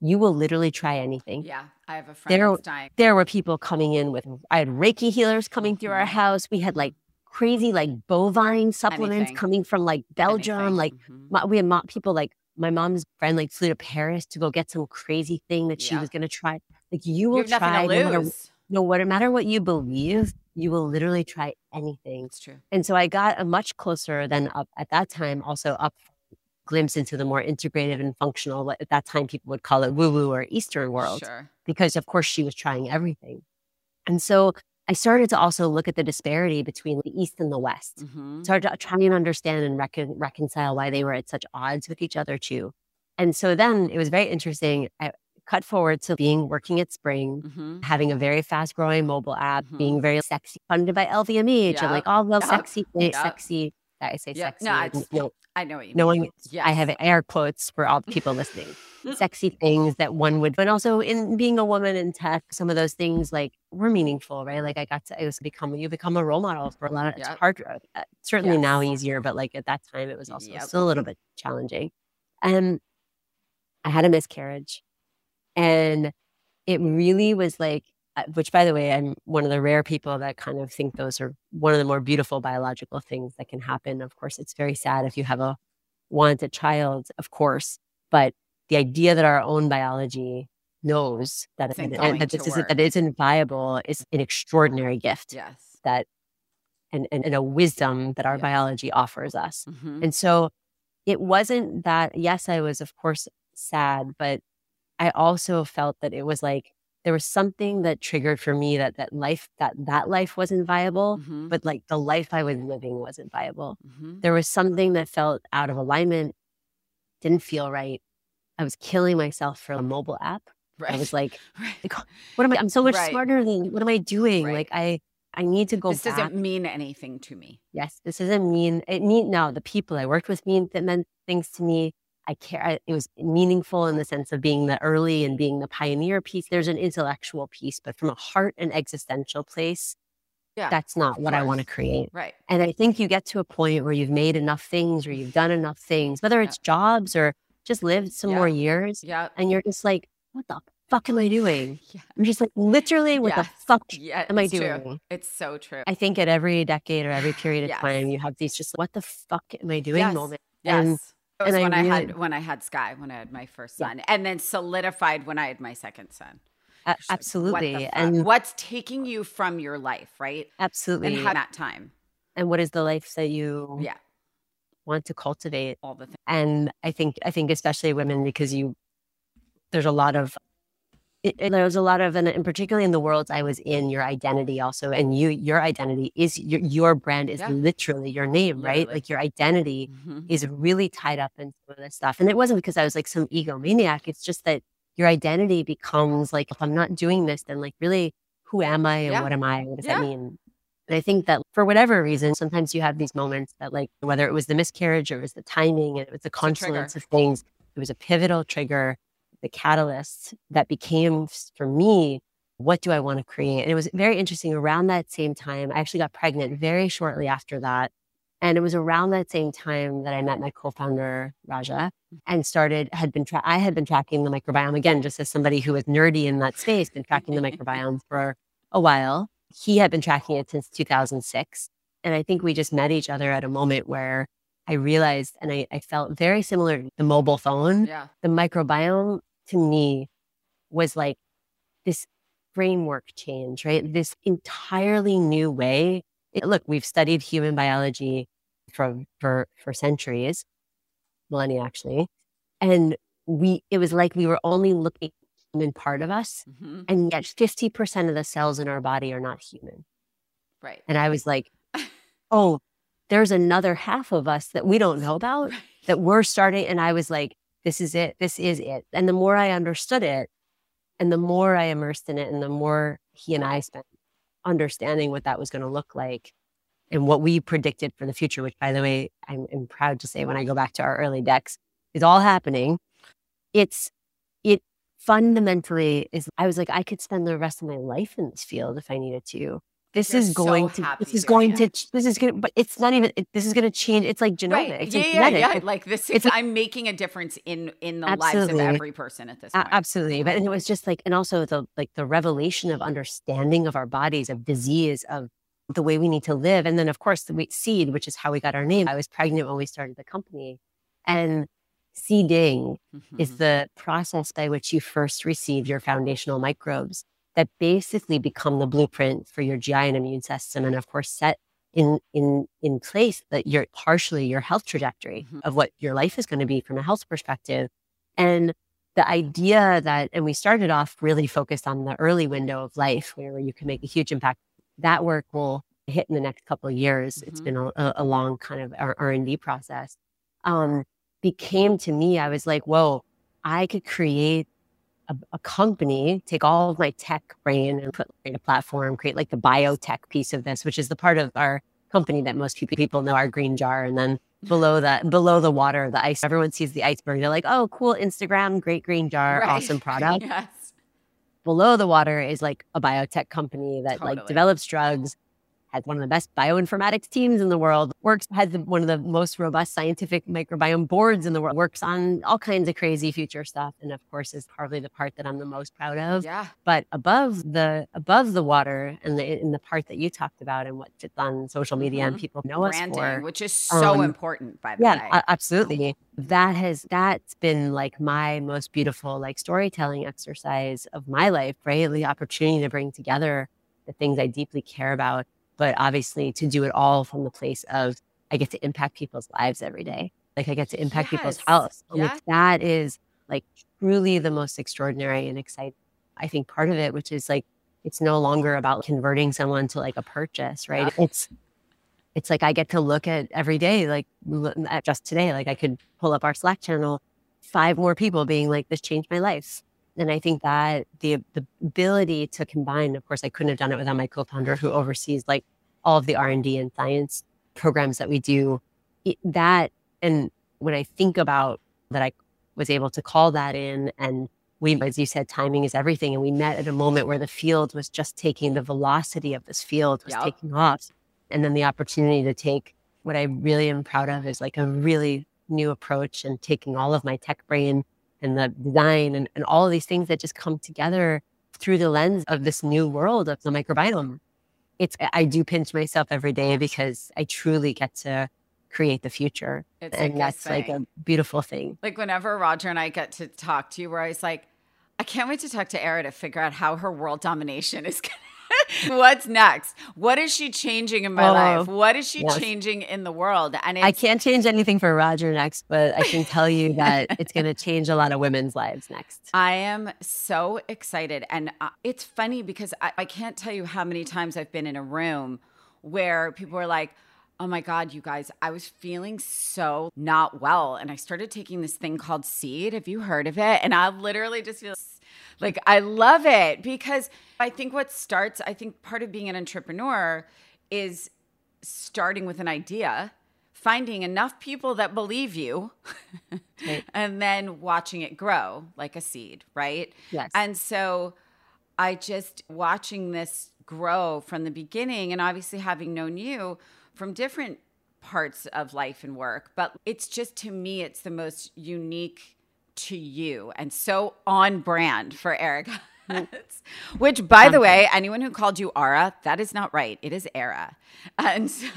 you will literally try anything. Yeah. I have a friend There- that's dying. There were people coming in with, I had Reiki healers coming through our Mhm. house. We had like crazy like bovine supplements Anything. coming from like Belgium. Anything. Like Mhm. my, we had people like my mom's friend like flew to Paris to go get some crazy thing that she Yeah. was going to try. Like you you will nothing try no matter, no what- no matter what you believe, you will literally try anything. It's true. And so I got a much closer than up at that time, also up glimpse into the more integrative and functional. what At that time, people would call it woo woo or Eastern world Sure. because of course she was trying everything. And so I started to also look at the disparity between the East and the West. Mhm. Started to try and understand and recon- reconcile why they were at such odds with each other too. And so then it was very interesting. I cut forward to being working at Spring, Mhm. having a very fast growing mobile app, Mhm. being very sexy, funded by LVMH, and like all the Yep. sexy, Yep. sexy. I say Yep. sexy. No, no, I know what you knowing mean. I have air quotes for all the people listening. Sexy things that one would, but also in being a woman in tech, some of those things like were meaningful, right? Like I got to, I was become, you become a role model for a lot of, it's Yep. hard, uh, certainly now easier, but like at that time it was also Yep. still a little bit challenging. And I had a miscarriage and it really was like, uh, which by the way, I'm one of the rare people that kind of think those are one of the more beautiful biological things that can happen. Of course, it's very sad if you have a want a child, of course, but the idea that our own biology knows that, Isn't and- going and that this isn't that it isn't viable is an extraordinary gift Yes. that and, and, and a wisdom that our Yes. biology offers us. Mhm. And so it wasn't that, yes, I was, of course, sad, but I also felt that it was like there was something that triggered for me that that life, that that life wasn't viable, Mhm. but like the life I was living wasn't viable. Mhm. There was something that felt out of alignment, didn't feel right. I was killing myself for a mobile app. Right. I was like, right. like, what am I? I'm so much Right. smarter than what am I doing? Like I, I need to go this back. doesn't mean anything to me. Yes, this doesn't mean it mean no, the people I worked with mean that meant things to me. I care I, it was meaningful in the sense of being the early and being the pioneer piece. There's an intellectual piece, but from a heart and existential place, Yeah. that's not what I want to create. Right. And I think you get to a point where you've made enough things or you've done enough things, whether Yeah. it's jobs or just lived some Yeah. more years, Yeah. and you're just like, what the fuck am I doing? Yeah. I'm just like literally what Yes. the fuck Yeah. am I it's true. doing? It's so true. I think at every decade or every period of Yes. time, you have these just what the fuck am I doing Yes. moments. Yes. And it was and I when I, had really- when I had Sky, when I had my first Yeah. son, and then solidified when I had my second son. a- Just like, what absolutely. And what's taking you from your life, right? absolutely. And how that time. and what is the life that you Yeah. Want to cultivate? All the things. And I think I think especially women because you there's a lot of it, it- there's a lot of and, and particularly in the worlds I was in, your identity also and you your identity is your your brand is Yeah. literally your name, right? Like your identity Mhm. is really tied up in some of this stuff. And it wasn't because I was like some egomaniac. It's just that your identity becomes like, if I'm not doing this, then like really, who am I and Yeah. what am I? What does Yeah. that mean? And I think that for whatever reason, sometimes you have these moments that like whether it was the miscarriage or it was the timing and it was the confluence of things, it was a pivotal trigger, the catalyst that became for me what do I want to create? And it was very interesting. Around that same time, I actually got pregnant very shortly after that. And it was around that same time that I met my co-founder Raja and started had been tra- I had been tracking the microbiome again, just as somebody who was nerdy in that space, been tracking the microbiome for a while. He had been tracking it since 2006, and I think we just met each other at a moment where I realized, and I, I felt very similar to the mobile phone. Yeah. The microbiome to me was like this framework change, right? This entirely new way. It- look, we've studied human biology for for for centuries, millennia actually, and we it was like we were only looking human part of us, Mhm. and yet fifty percent of the cells in our body are not human. Right. And I was like, oh, there's another half of us that we don't know about Right. that we're starting. And I was like, this is it. This is it. And the more I understood it, and the more I immersed in it, and the more he and I spent understanding what that was going to look like and what we predicted for the future, which, by the way, I'm, I'm proud to say when I go back to our early decks, is all happening. It's, it fundamentally is, I was like, I could spend the rest of my life in this field if I needed to. This You're is going to, this is going to, this is going to, but it's not even, it, this is going to change. It's like genomics. Right. Yeah, like yeah, yeah. It's- Like this it's is, a- I'm making a difference in in the lives of every person at this point. absolutely but and it was just like and also the like the revelation of understanding of our bodies of disease of the way we need to live. And then, of course, the seed, which is how we got our name. I was pregnant when we started the company. And seeding mm-hmm. is the process by which you first receive your foundational microbes that basically become the blueprint for your GI and immune system. And of course, set in in in place that you're partially your health trajectory mm-hmm. of what your life is going to be from a health perspective. And the idea that, and we started off really focused on the early window of life where you can make a huge impact. That work will hit in the next couple of years. Mm-hmm. It's been a, a, long kind of R and D process. Um, became to me, I was like, whoa, I could create a, a, company, take all of my tech brain and put in a platform, create like the biotech piece of this, which is the part of our company that most people know our green jar. And then below that, below the water, the ice, everyone sees the iceberg. They're like, oh, cool Instagram, great green jar, right. awesome product. yes. Below the water is like a biotech company that totally. like develops drugs has one of the best bioinformatics teams in the world, works, has one of the most robust scientific microbiome boards in the world, works on all kinds of crazy future stuff. And of course is probably the part that I'm the most proud of. Yeah. But above the, above the water and the, in the part that you talked about and what fits on social media mm-hmm. and people know Branding, us for. Which is so um, important by the yeah, way. Yeah, absolutely. That has, that's been like my most beautiful, like storytelling exercise of my life, right? The opportunity to bring together the things I deeply care about but obviously to do it all from the place of I get to impact people's lives every day. Like I get to impact yes. people's health. Like that is like truly the most extraordinary and exciting. I think part of it, which is like it's no longer about converting someone to like a purchase, right? Yeah. It's it's like I get to look at every day, like just today, like I could pull up our Slack channel, five more people being like, this changed my life. And I think that the the ability to combine, of course, I couldn't have done it without my co-founder who oversees like all of the R&D and science programs that we do. It, that and when I think about that I was able to call that in and we as you said timing is everything and we met at a moment where the field was just taking the velocity of this field was yep. taking off and then the opportunity to take what I really am proud of is like a really new approach and taking all of my tech brain and the design and, and all of these things that just come together through the lens of this new world of the microbiome. It's I do pinch myself every day because I truly get to create the future. It's and that's like a beautiful thing. Like whenever Roger and I get to talk to you, where I was like, I can't wait to talk to Era to figure out how her world domination is gonna What's next? What is she changing in my oh, life? What is she yes. changing in the world? And I can't change anything for Roger next, but I can tell you that it's going to change a lot of women's lives next. I am so excited. And uh, it's funny because I, I can't tell you how many times I've been in a room where people are like, Oh my God, you guys, I was feeling so not well. And I started taking this thing called seed. Have you heard of it? And I literally just feel like I love it because I think what starts, I think part of being an entrepreneur is starting with an idea, finding enough people that believe you, right. and then watching it grow like a seed, right? Yes. And so I just watching this grow from the beginning and obviously having known you from different parts of life and work, but it's just to me, it's the most unique to you and so on brand for Erica. Which, by the way, anyone who called you Ara, that is not right. It is Era. And so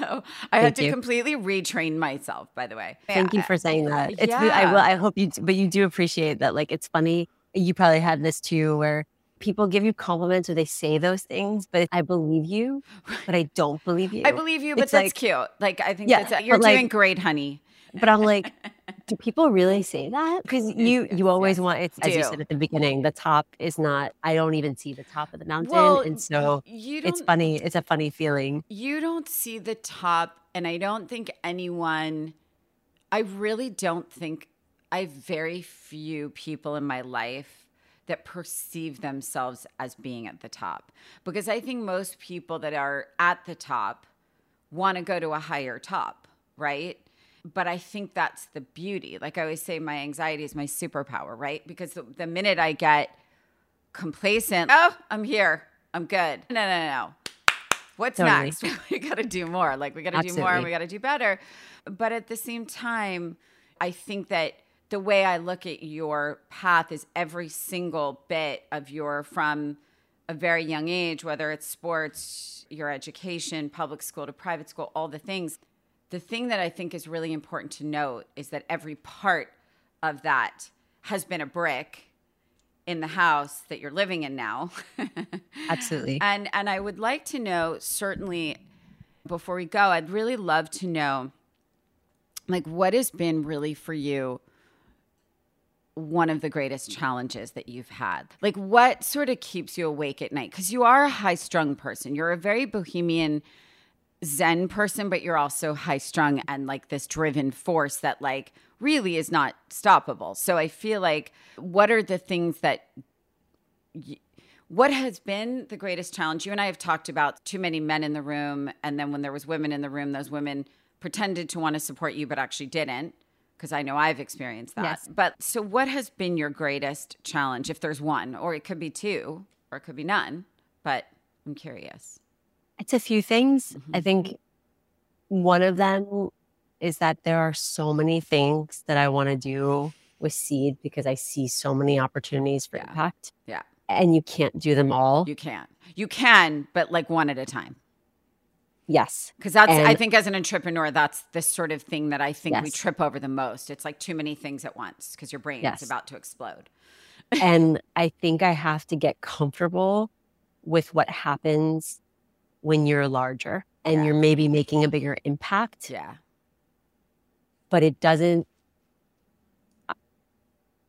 I Thank had to you. completely retrain myself, by the way. Thank yeah. you for saying that. It's yeah. I will I hope you do, but you do appreciate that like it's funny. You probably had this too where people give you compliments or they say those things, but I believe you, but I don't believe you. I believe you, but it's that's like, cute. Like I think yeah, that's uh, you're doing like, great, honey. But I'm like, do people really say that? Because you you always yes, want it's as do. you said at the beginning, the top is not. I don't even see the top of the mountain, well, and so it's funny. It's a funny feeling. You don't see the top, and I don't think anyone. I really don't think I have very few people in my life that perceive themselves as being at the top because I think most people that are at the top want to go to a higher top, right? But I think that's the beauty. Like I always say, my anxiety is my superpower, right? Because the, the minute I get complacent, oh, I'm here, I'm good. No, no, no, no. What's totally. next? we got to do more. Like we got to do more and we got to do better. But at the same time, I think that the way I look at your path is every single bit of your from a very young age, whether it's sports, your education, public school to private school, all the things. The thing that I think is really important to note is that every part of that has been a brick in the house that you're living in now. Absolutely. And and I would like to know certainly before we go, I'd really love to know like what has been really for you one of the greatest challenges that you've had? Like, what sort of keeps you awake at night? Because you are a high strung person. You're a very bohemian, Zen person, but you're also high strung and like this driven force that, like, really is not stoppable. So I feel like, what are the things that. Y- what has been the greatest challenge? You and I have talked about too many men in the room. And then when there was women in the room, those women pretended to want to support you, but actually didn't because I know I've experienced that. Yes. But so, what has been your greatest challenge, if there's one, or it could be two, or it could be none? But I'm curious. It's a few things. I mm-hmm. think one of them is that there are so many things that I want to do with Seed because I see so many opportunities for Yeah. impact, Yeah, and you can't do them all. you can. You can, but like one at a time. yes. Because that's, I think, as an entrepreneur, that's the sort of thing that I think we trip over the most. It's like too many things at once because your brain Yes. is about to explode. and I think I have to get comfortable with what happens when you're larger and Yeah. you're maybe making a bigger impact, Yeah. but it doesn't.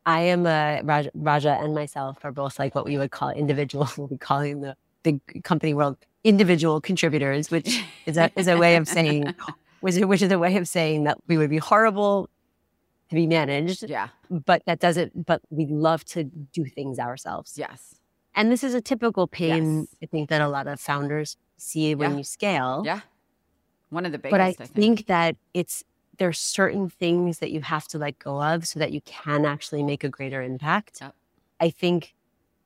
I am a Raja, Raja and myself are both like what we would call individual. We'll be calling the the company world individual contributors, which is a is a way of saying, which, which is a way of saying that we would be horrible to be managed, Yeah. but that doesn't. But we love to do things ourselves. Yes. And this is a typical pain, Yes. I think, that a lot of founders see when Yeah. you scale. Yeah. One of the biggest, But I, I, think. think that it's there's certain things that you have to let go of so that you can actually make a greater impact. Yep. I think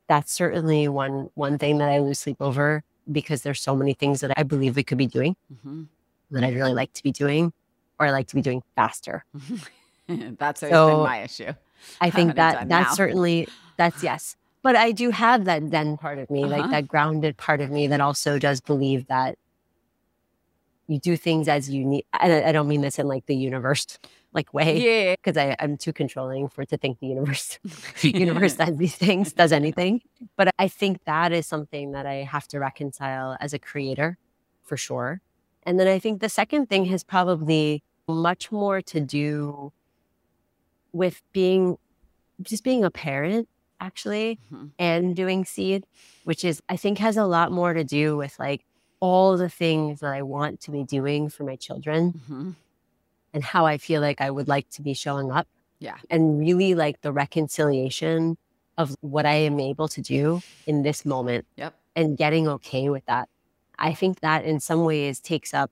that's certainly one one thing that I lose sleep over because there's so many things that I believe we could be doing Mhm. that I'd really like to be doing or I like to be doing faster. that's always been So, my issue. I think that that's now. certainly that's yes. But I do have that Zen part of me, like Uh-huh. that grounded part of me that also does believe that you do things as you need. And I, I don't mean this in like the universe like way, Yeah. because I I'm too controlling for to think the universe universe does these things, does anything. But I think that is something that I have to reconcile as a creator, for sure. And then I think the second thing has probably much more to do with being just being a parent actually Mhm. and doing seed which is i think has a lot more to do with like all the things that i want to be doing for my children Mhm. and how i feel like i would like to be showing up Yeah. and really like the reconciliation of what i am able to do in this moment Yep. and getting okay with that i think that in some ways takes up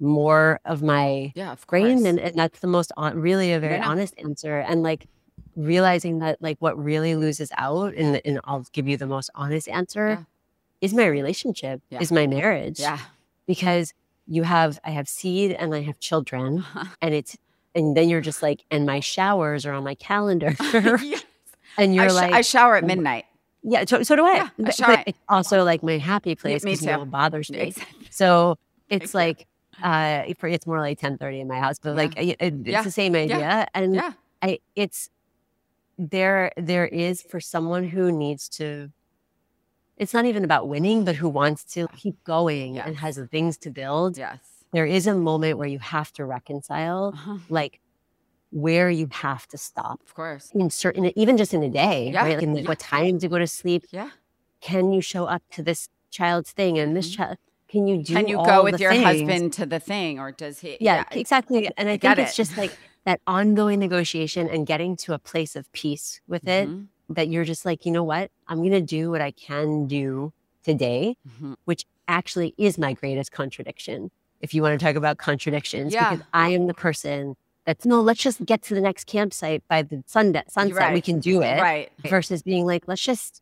more of my Yeah. Of brain and, and that's the most on, really a very no. honest answer and like realizing that like what really loses out and, and i'll give you the most honest answer Yeah. is my relationship Yeah. is my marriage yeah. because you have i have seed and i have children and it's and then you're just like and my showers are on my calendar Yes. and you're I, sh- like I shower at midnight. yeah so, so do i Yeah, I but, it's also like my happy place because no one bothers me Exactly. so it's like uh for- it's more like 10 30 in my house but like it, it- it's the same idea and. I it's there there is for someone who needs to it's not even about winning, but who wants to keep going and Yes. has things to build. Yes. There is a moment where you have to reconcile, Uh-huh. like where you have to stop Of course. in certain, even just in a day, Yeah. right? Like in the, Yeah. what time to go to sleep? Yeah. Can you show up to this child's thing and this Mhm. child? Can you do? Can you go with your things? husband to the thing or does he? Yeah, I- exactly. And I, I think it's it. just like that ongoing negotiation and getting to a place of peace with it Mhm, that you're just like, you know what? I'm going to do what I can do today, mhm. which actually is my greatest contradiction. If you want to talk about contradictions, Yeah. because I am the person that's no, let's just get to the next campsite by the sunset. Sunset, we can do it. Right. Versus being like, let's just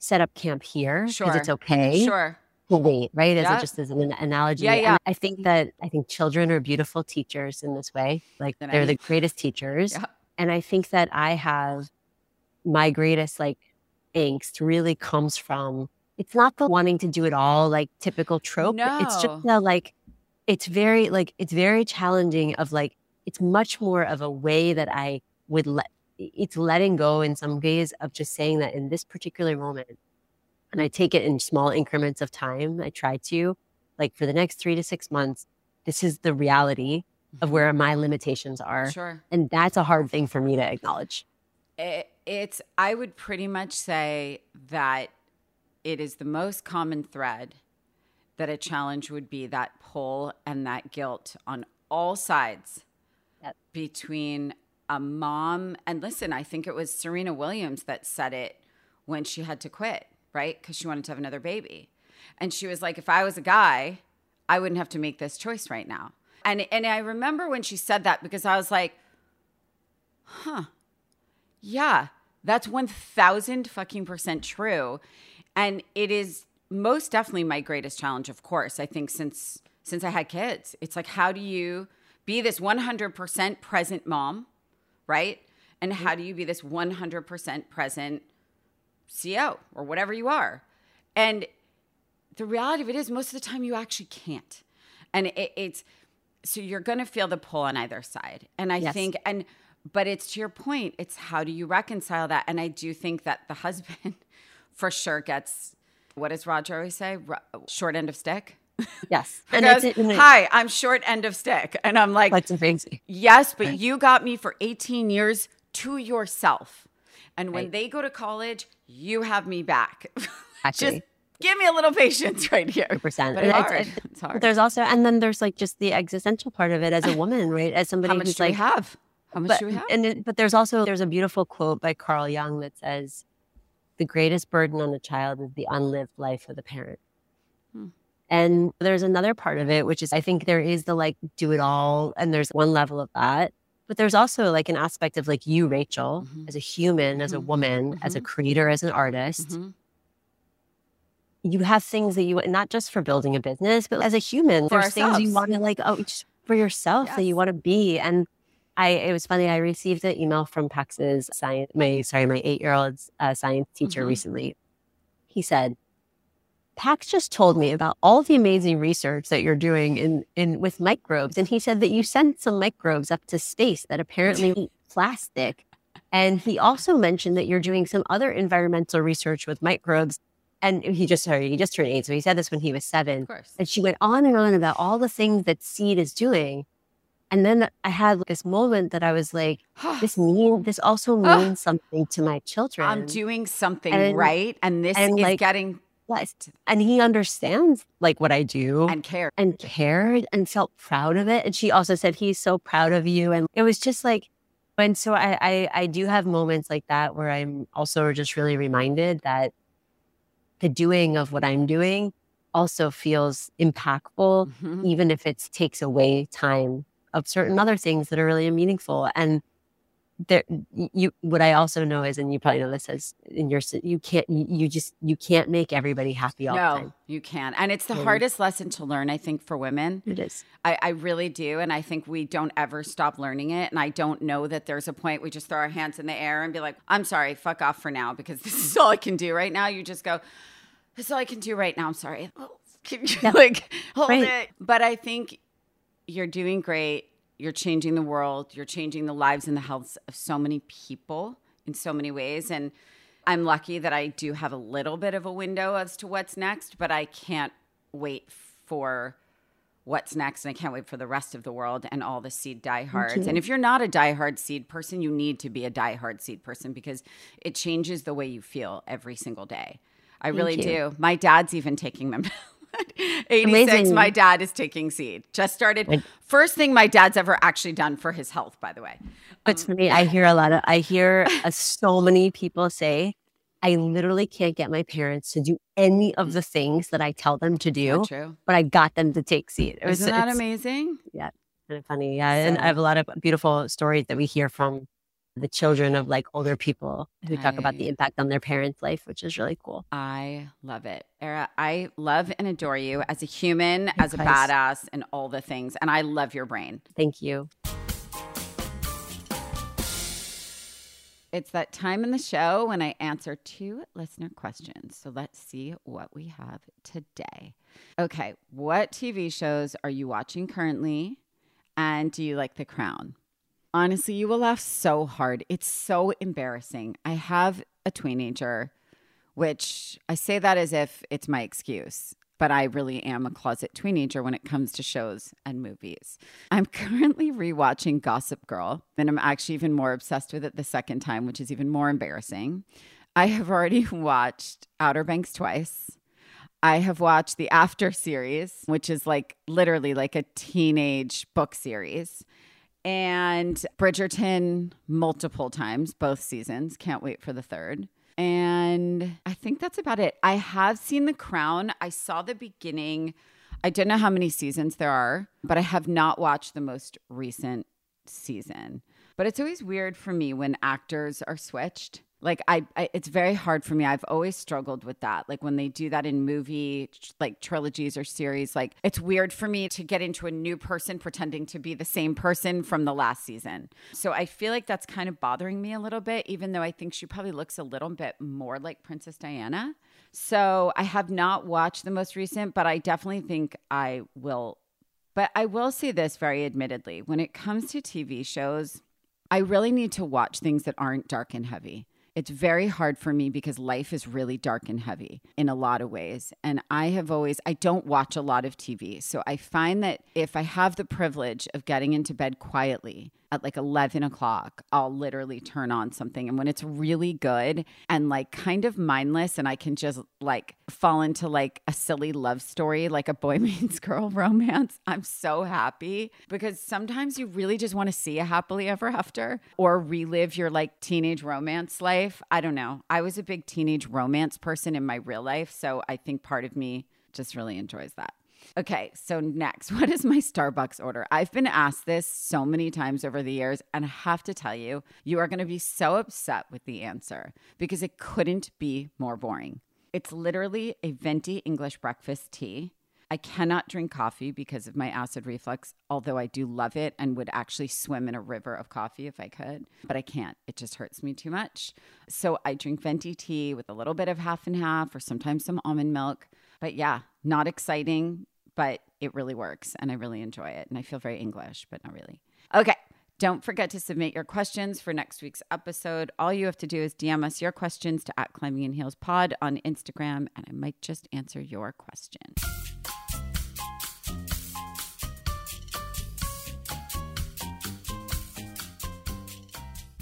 set up camp here because it's okay Sure. To right? As Yeah. it just as an analogy. Yeah, And yeah. I think that I think children are beautiful teachers in this way. Like they're the greatest teachers. Yeah. And I think that I have my greatest like angst really comes from it's not the wanting to do it all like typical trope. No. It's just the like, it's very like it's very challenging. Of like, it's much more of a way that I would let. It's letting go in some ways of just saying that in this particular moment, and I take it in small increments of time. I try to, like for the next three to six months, this is the reality of mm-hmm. where my limitations are, Sure. and that's a hard thing for me to acknowledge. It, it's, I would pretty much say that it is the most common thread that a challenge would be that pull and that guilt on all sides Yep. between a mom and listen, I think it was Serena Williams that said it when she had to quit, right? Because she wanted to have another baby. And she was like, if I was a guy, I wouldn't have to make this choice right now. And and I remember when she said that because I was like, huh, yeah, that's 1000 fucking percent true. And it is most definitely my greatest challenge, of course. I think since since I had kids, it's like how do you be this 100% present mom, right? And how do you be this 100% present CEO or whatever you are? And the reality of it is most of the time you actually can't. And it, it's so you're going to feel the pull on either side. And I Yes. think and but it's to your point, it's how do you reconcile that? And I do think that the husband for sure gets what does Roger always say? Short end of stick. Yes, And and it's, it- Hi, I'm short end of stick. And I'm like, that's amazing. Yes, but you got me for 18 years to yourself. And when Right. they go to college, you have me back. Just give me a little patience right here. percent. But it's, hard. it's- It's hard. there's also, and then there's like just the existential part of it as a woman, right? As somebody How much who's do like, have? How much but, do we have? and it, but there's also there's a beautiful quote by Carl Jung that says, "The greatest burden on a child is the unlived life of the parent." Hmm. And there's another part of it, which is I think there is the like do it all, and there's one level of that. But there's also like an aspect of like you, Rachel, Mhm. as a human, as a Mhm. woman, as a Mhm. creator, as an artist. Mhm. You have things that you not just for building a business, but as a human, For there's things you want to like oh for yourself that you want to be. And I it was funny. I received an email from Pax's science my sorry my eight year old's uh, science teacher recently. He said. Pax just told me about all the amazing research that you're doing in, in with microbes. And he said that you sent some microbes up to space that apparently eat plastic. And he also mentioned that you're doing some other environmental research with microbes. And he just sorry, he just turned eight. So he said this when he was seven. Of course. And she went on and on about all the things that seed is doing. And then I had this moment that I was like, this mean this also means something to my children. I'm doing something And- right, and this and, is like, getting Yes. And he understands like what I do and care. and cared and felt proud of it. And she also said, he's so proud of you. And it was just like, and so I, I, I do have moments like that where I'm also just really reminded that the doing of what I'm doing also feels impactful, Mhm. even if it takes away time of certain other things that are really meaningful. And there, you, what I also know is, and you probably know this as in your, you can't, you just, you can't make everybody happy all the No, time. you can't. And it's the hardest lesson to learn, I think, for women. It is. I, I really do. And I think we don't ever stop learning it. And I don't know that there's a point we just throw our hands in the air and be like, I'm sorry, fuck off for now because this is all I can do right now. You just go, this is all I can do right now. I'm sorry. Can you Yeah. like hold Right. it? But I think you're doing great. You're changing the world. You're changing the lives and the healths of so many people in so many ways. And I'm lucky that I do have a little bit of a window as to what's next, but I can't wait for what's next. And I can't wait for the rest of the world and all the seed diehards. And if you're not a diehard seed person, you need to be a diehard seed person because it changes the way you feel every single day. I really you. do. My dad's even taking them. 86, Amazing. my dad is taking seed. Just started. First thing my dad's ever actually done for his health, by the way. It's funny. I hear a lot of, I hear uh, so many people say, I literally can't get my parents to do any of the things that I tell them to do, true. but I got them to take seed. It was Isn't that amazing? kind of funny. Yeah. And I have a lot of beautiful stories that we hear from the children of like older people who talk about the impact on their parents' life, which is really cool. I love it. Ara, I love and adore you as a human, as a badass, and all the things. And I love your brain. Thank you. It's that time in the show when I answer two listener questions. So let's see what we have today. Okay, what TV shows are you watching currently? And do you like The Crown? Honestly, you will laugh so hard. It's so embarrassing. I have a teenager, which I say that as if it's my excuse but I really am a closet teenager when it comes to shows and movies. I'm currently rewatching Gossip Girl, and I'm actually even more obsessed with it the second time, which is even more embarrassing. I have already watched Outer Banks twice. I have watched the After series, which is like literally like a teenage book series, and Bridgerton multiple times, both seasons. Can't wait for the third. And I think that's about it. I have seen The Crown. I saw the beginning. I don't know how many seasons there are, but I have not watched the most recent season. But it's always weird for me when actors are switched like I, I, it's very hard for me. I've always struggled with that. Like when they do that in movie like trilogies or series like it's weird for me to get into a new person pretending to be the same person from the last season. So i feel like that's kind of bothering me a little bit even though i think she probably looks a little bit more like princess diana. So i have not watched the most recent but i definitely think i will. But i will say this very admittedly. When it comes to tv shows I really need to watch things that aren't dark and heavy. It's very hard for me because life is really dark and heavy in a lot of ways. And I have always, I don't watch a lot of TV. So I find that if I have the privilege of getting into bed quietly, at like 11 o'clock, I'll literally turn on something. And when it's really good and like kind of mindless, and I can just like fall into like a silly love story, like a boy meets girl romance, I'm so happy because sometimes you really just want to see a happily ever after or relive your like teenage romance life. I don't know. I was a big teenage romance person in my real life. So I think part of me just really enjoys that. Okay, so next, what is my Starbucks order? I've been asked this so many times over the years, and I have to tell you, you are going to be so upset with the answer because it couldn't be more boring. It's literally a venti English breakfast tea. I cannot drink coffee because of my acid reflux, although I do love it and would actually swim in a river of coffee if I could, but I can't. It just hurts me too much. So I drink venti tea with a little bit of half and half or sometimes some almond milk. But yeah, not exciting, but it really works and I really enjoy it. And I feel very English, but not really. Okay. Don't forget to submit your questions for next week's episode. All you have to do is DM us your questions to at Climbing in Heels Pod on Instagram, and I might just answer your question.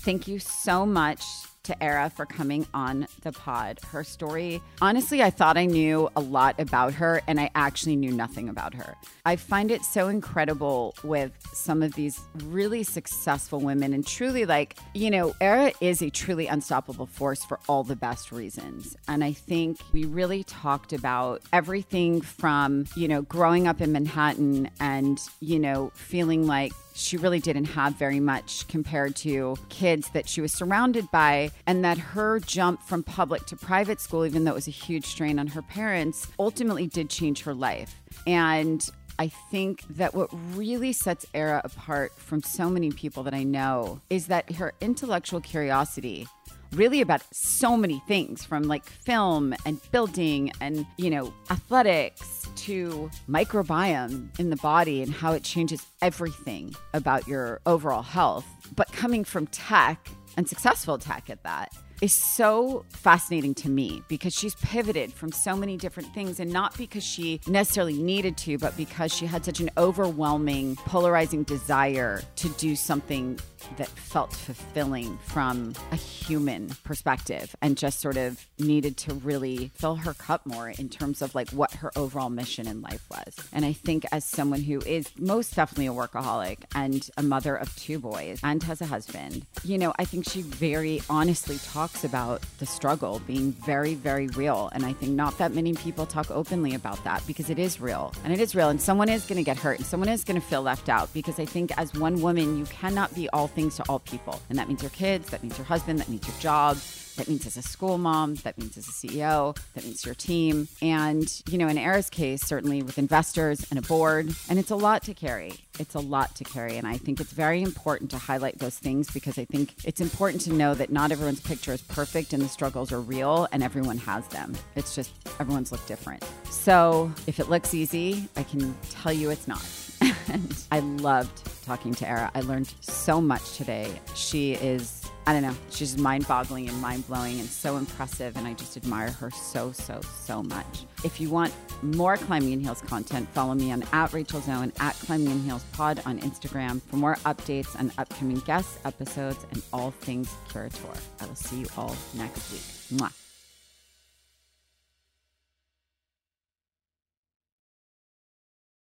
Thank you so much to Ara for coming on the pod. Her story, honestly, I thought I knew a lot about her, and I actually knew nothing about her. I find it so incredible with some of these really successful women, and truly, like, you know, Ara is a truly unstoppable force for all the best reasons. And I think we really talked about everything from, you know, growing up in Manhattan and, you know, feeling like she really didn't have very much compared to kids that she was surrounded by, and that her jump from public to private school, even though it was a huge strain on her parents, ultimately did change her life. And I think that what really sets Ara apart from so many people that I know is that her intellectual curiosity really about so many things from like film and building and, you know, athletics to microbiome in the body and how it changes everything about your overall health. But coming from tech and successful tech at that, is so fascinating to me because she's pivoted from so many different things and not because she necessarily needed to, but because she had such an overwhelming, polarizing desire to do something that felt fulfilling from a human perspective and just sort of needed to really fill her cup more in terms of like what her overall mission in life was. And I think as someone who is most definitely a workaholic and a mother of two boys and has a husband, you know, I think she very honestly talks about the struggle being very, very real. And I think not that many people talk openly about that because it is real and it is real. And someone is going to get hurt and someone is going to feel left out because I think as one woman, you cannot be all things to all people. And that means your kids, that means your husband, that means your job. That means as a school mom, that means as a CEO, that means your team. And, you know, in Ara's case, certainly with investors and a board, and it's a lot to carry. It's a lot to carry. And I think it's very important to highlight those things because I think it's important to know that not everyone's picture is perfect and the struggles are real and everyone has them. It's just everyone's look different. So if it looks easy, I can tell you it's not. and I loved talking to Ara. I learned so much today. She is I don't know. She's mind boggling and mind blowing and so impressive. And I just admire her so, so, so much. If you want more Climbing in Heels content, follow me on at Rachel Zoe and at Climbing in Heels Pod on Instagram for more updates on upcoming guests, episodes, and all things Curateur. I will see you all next week. Mwah.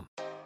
com.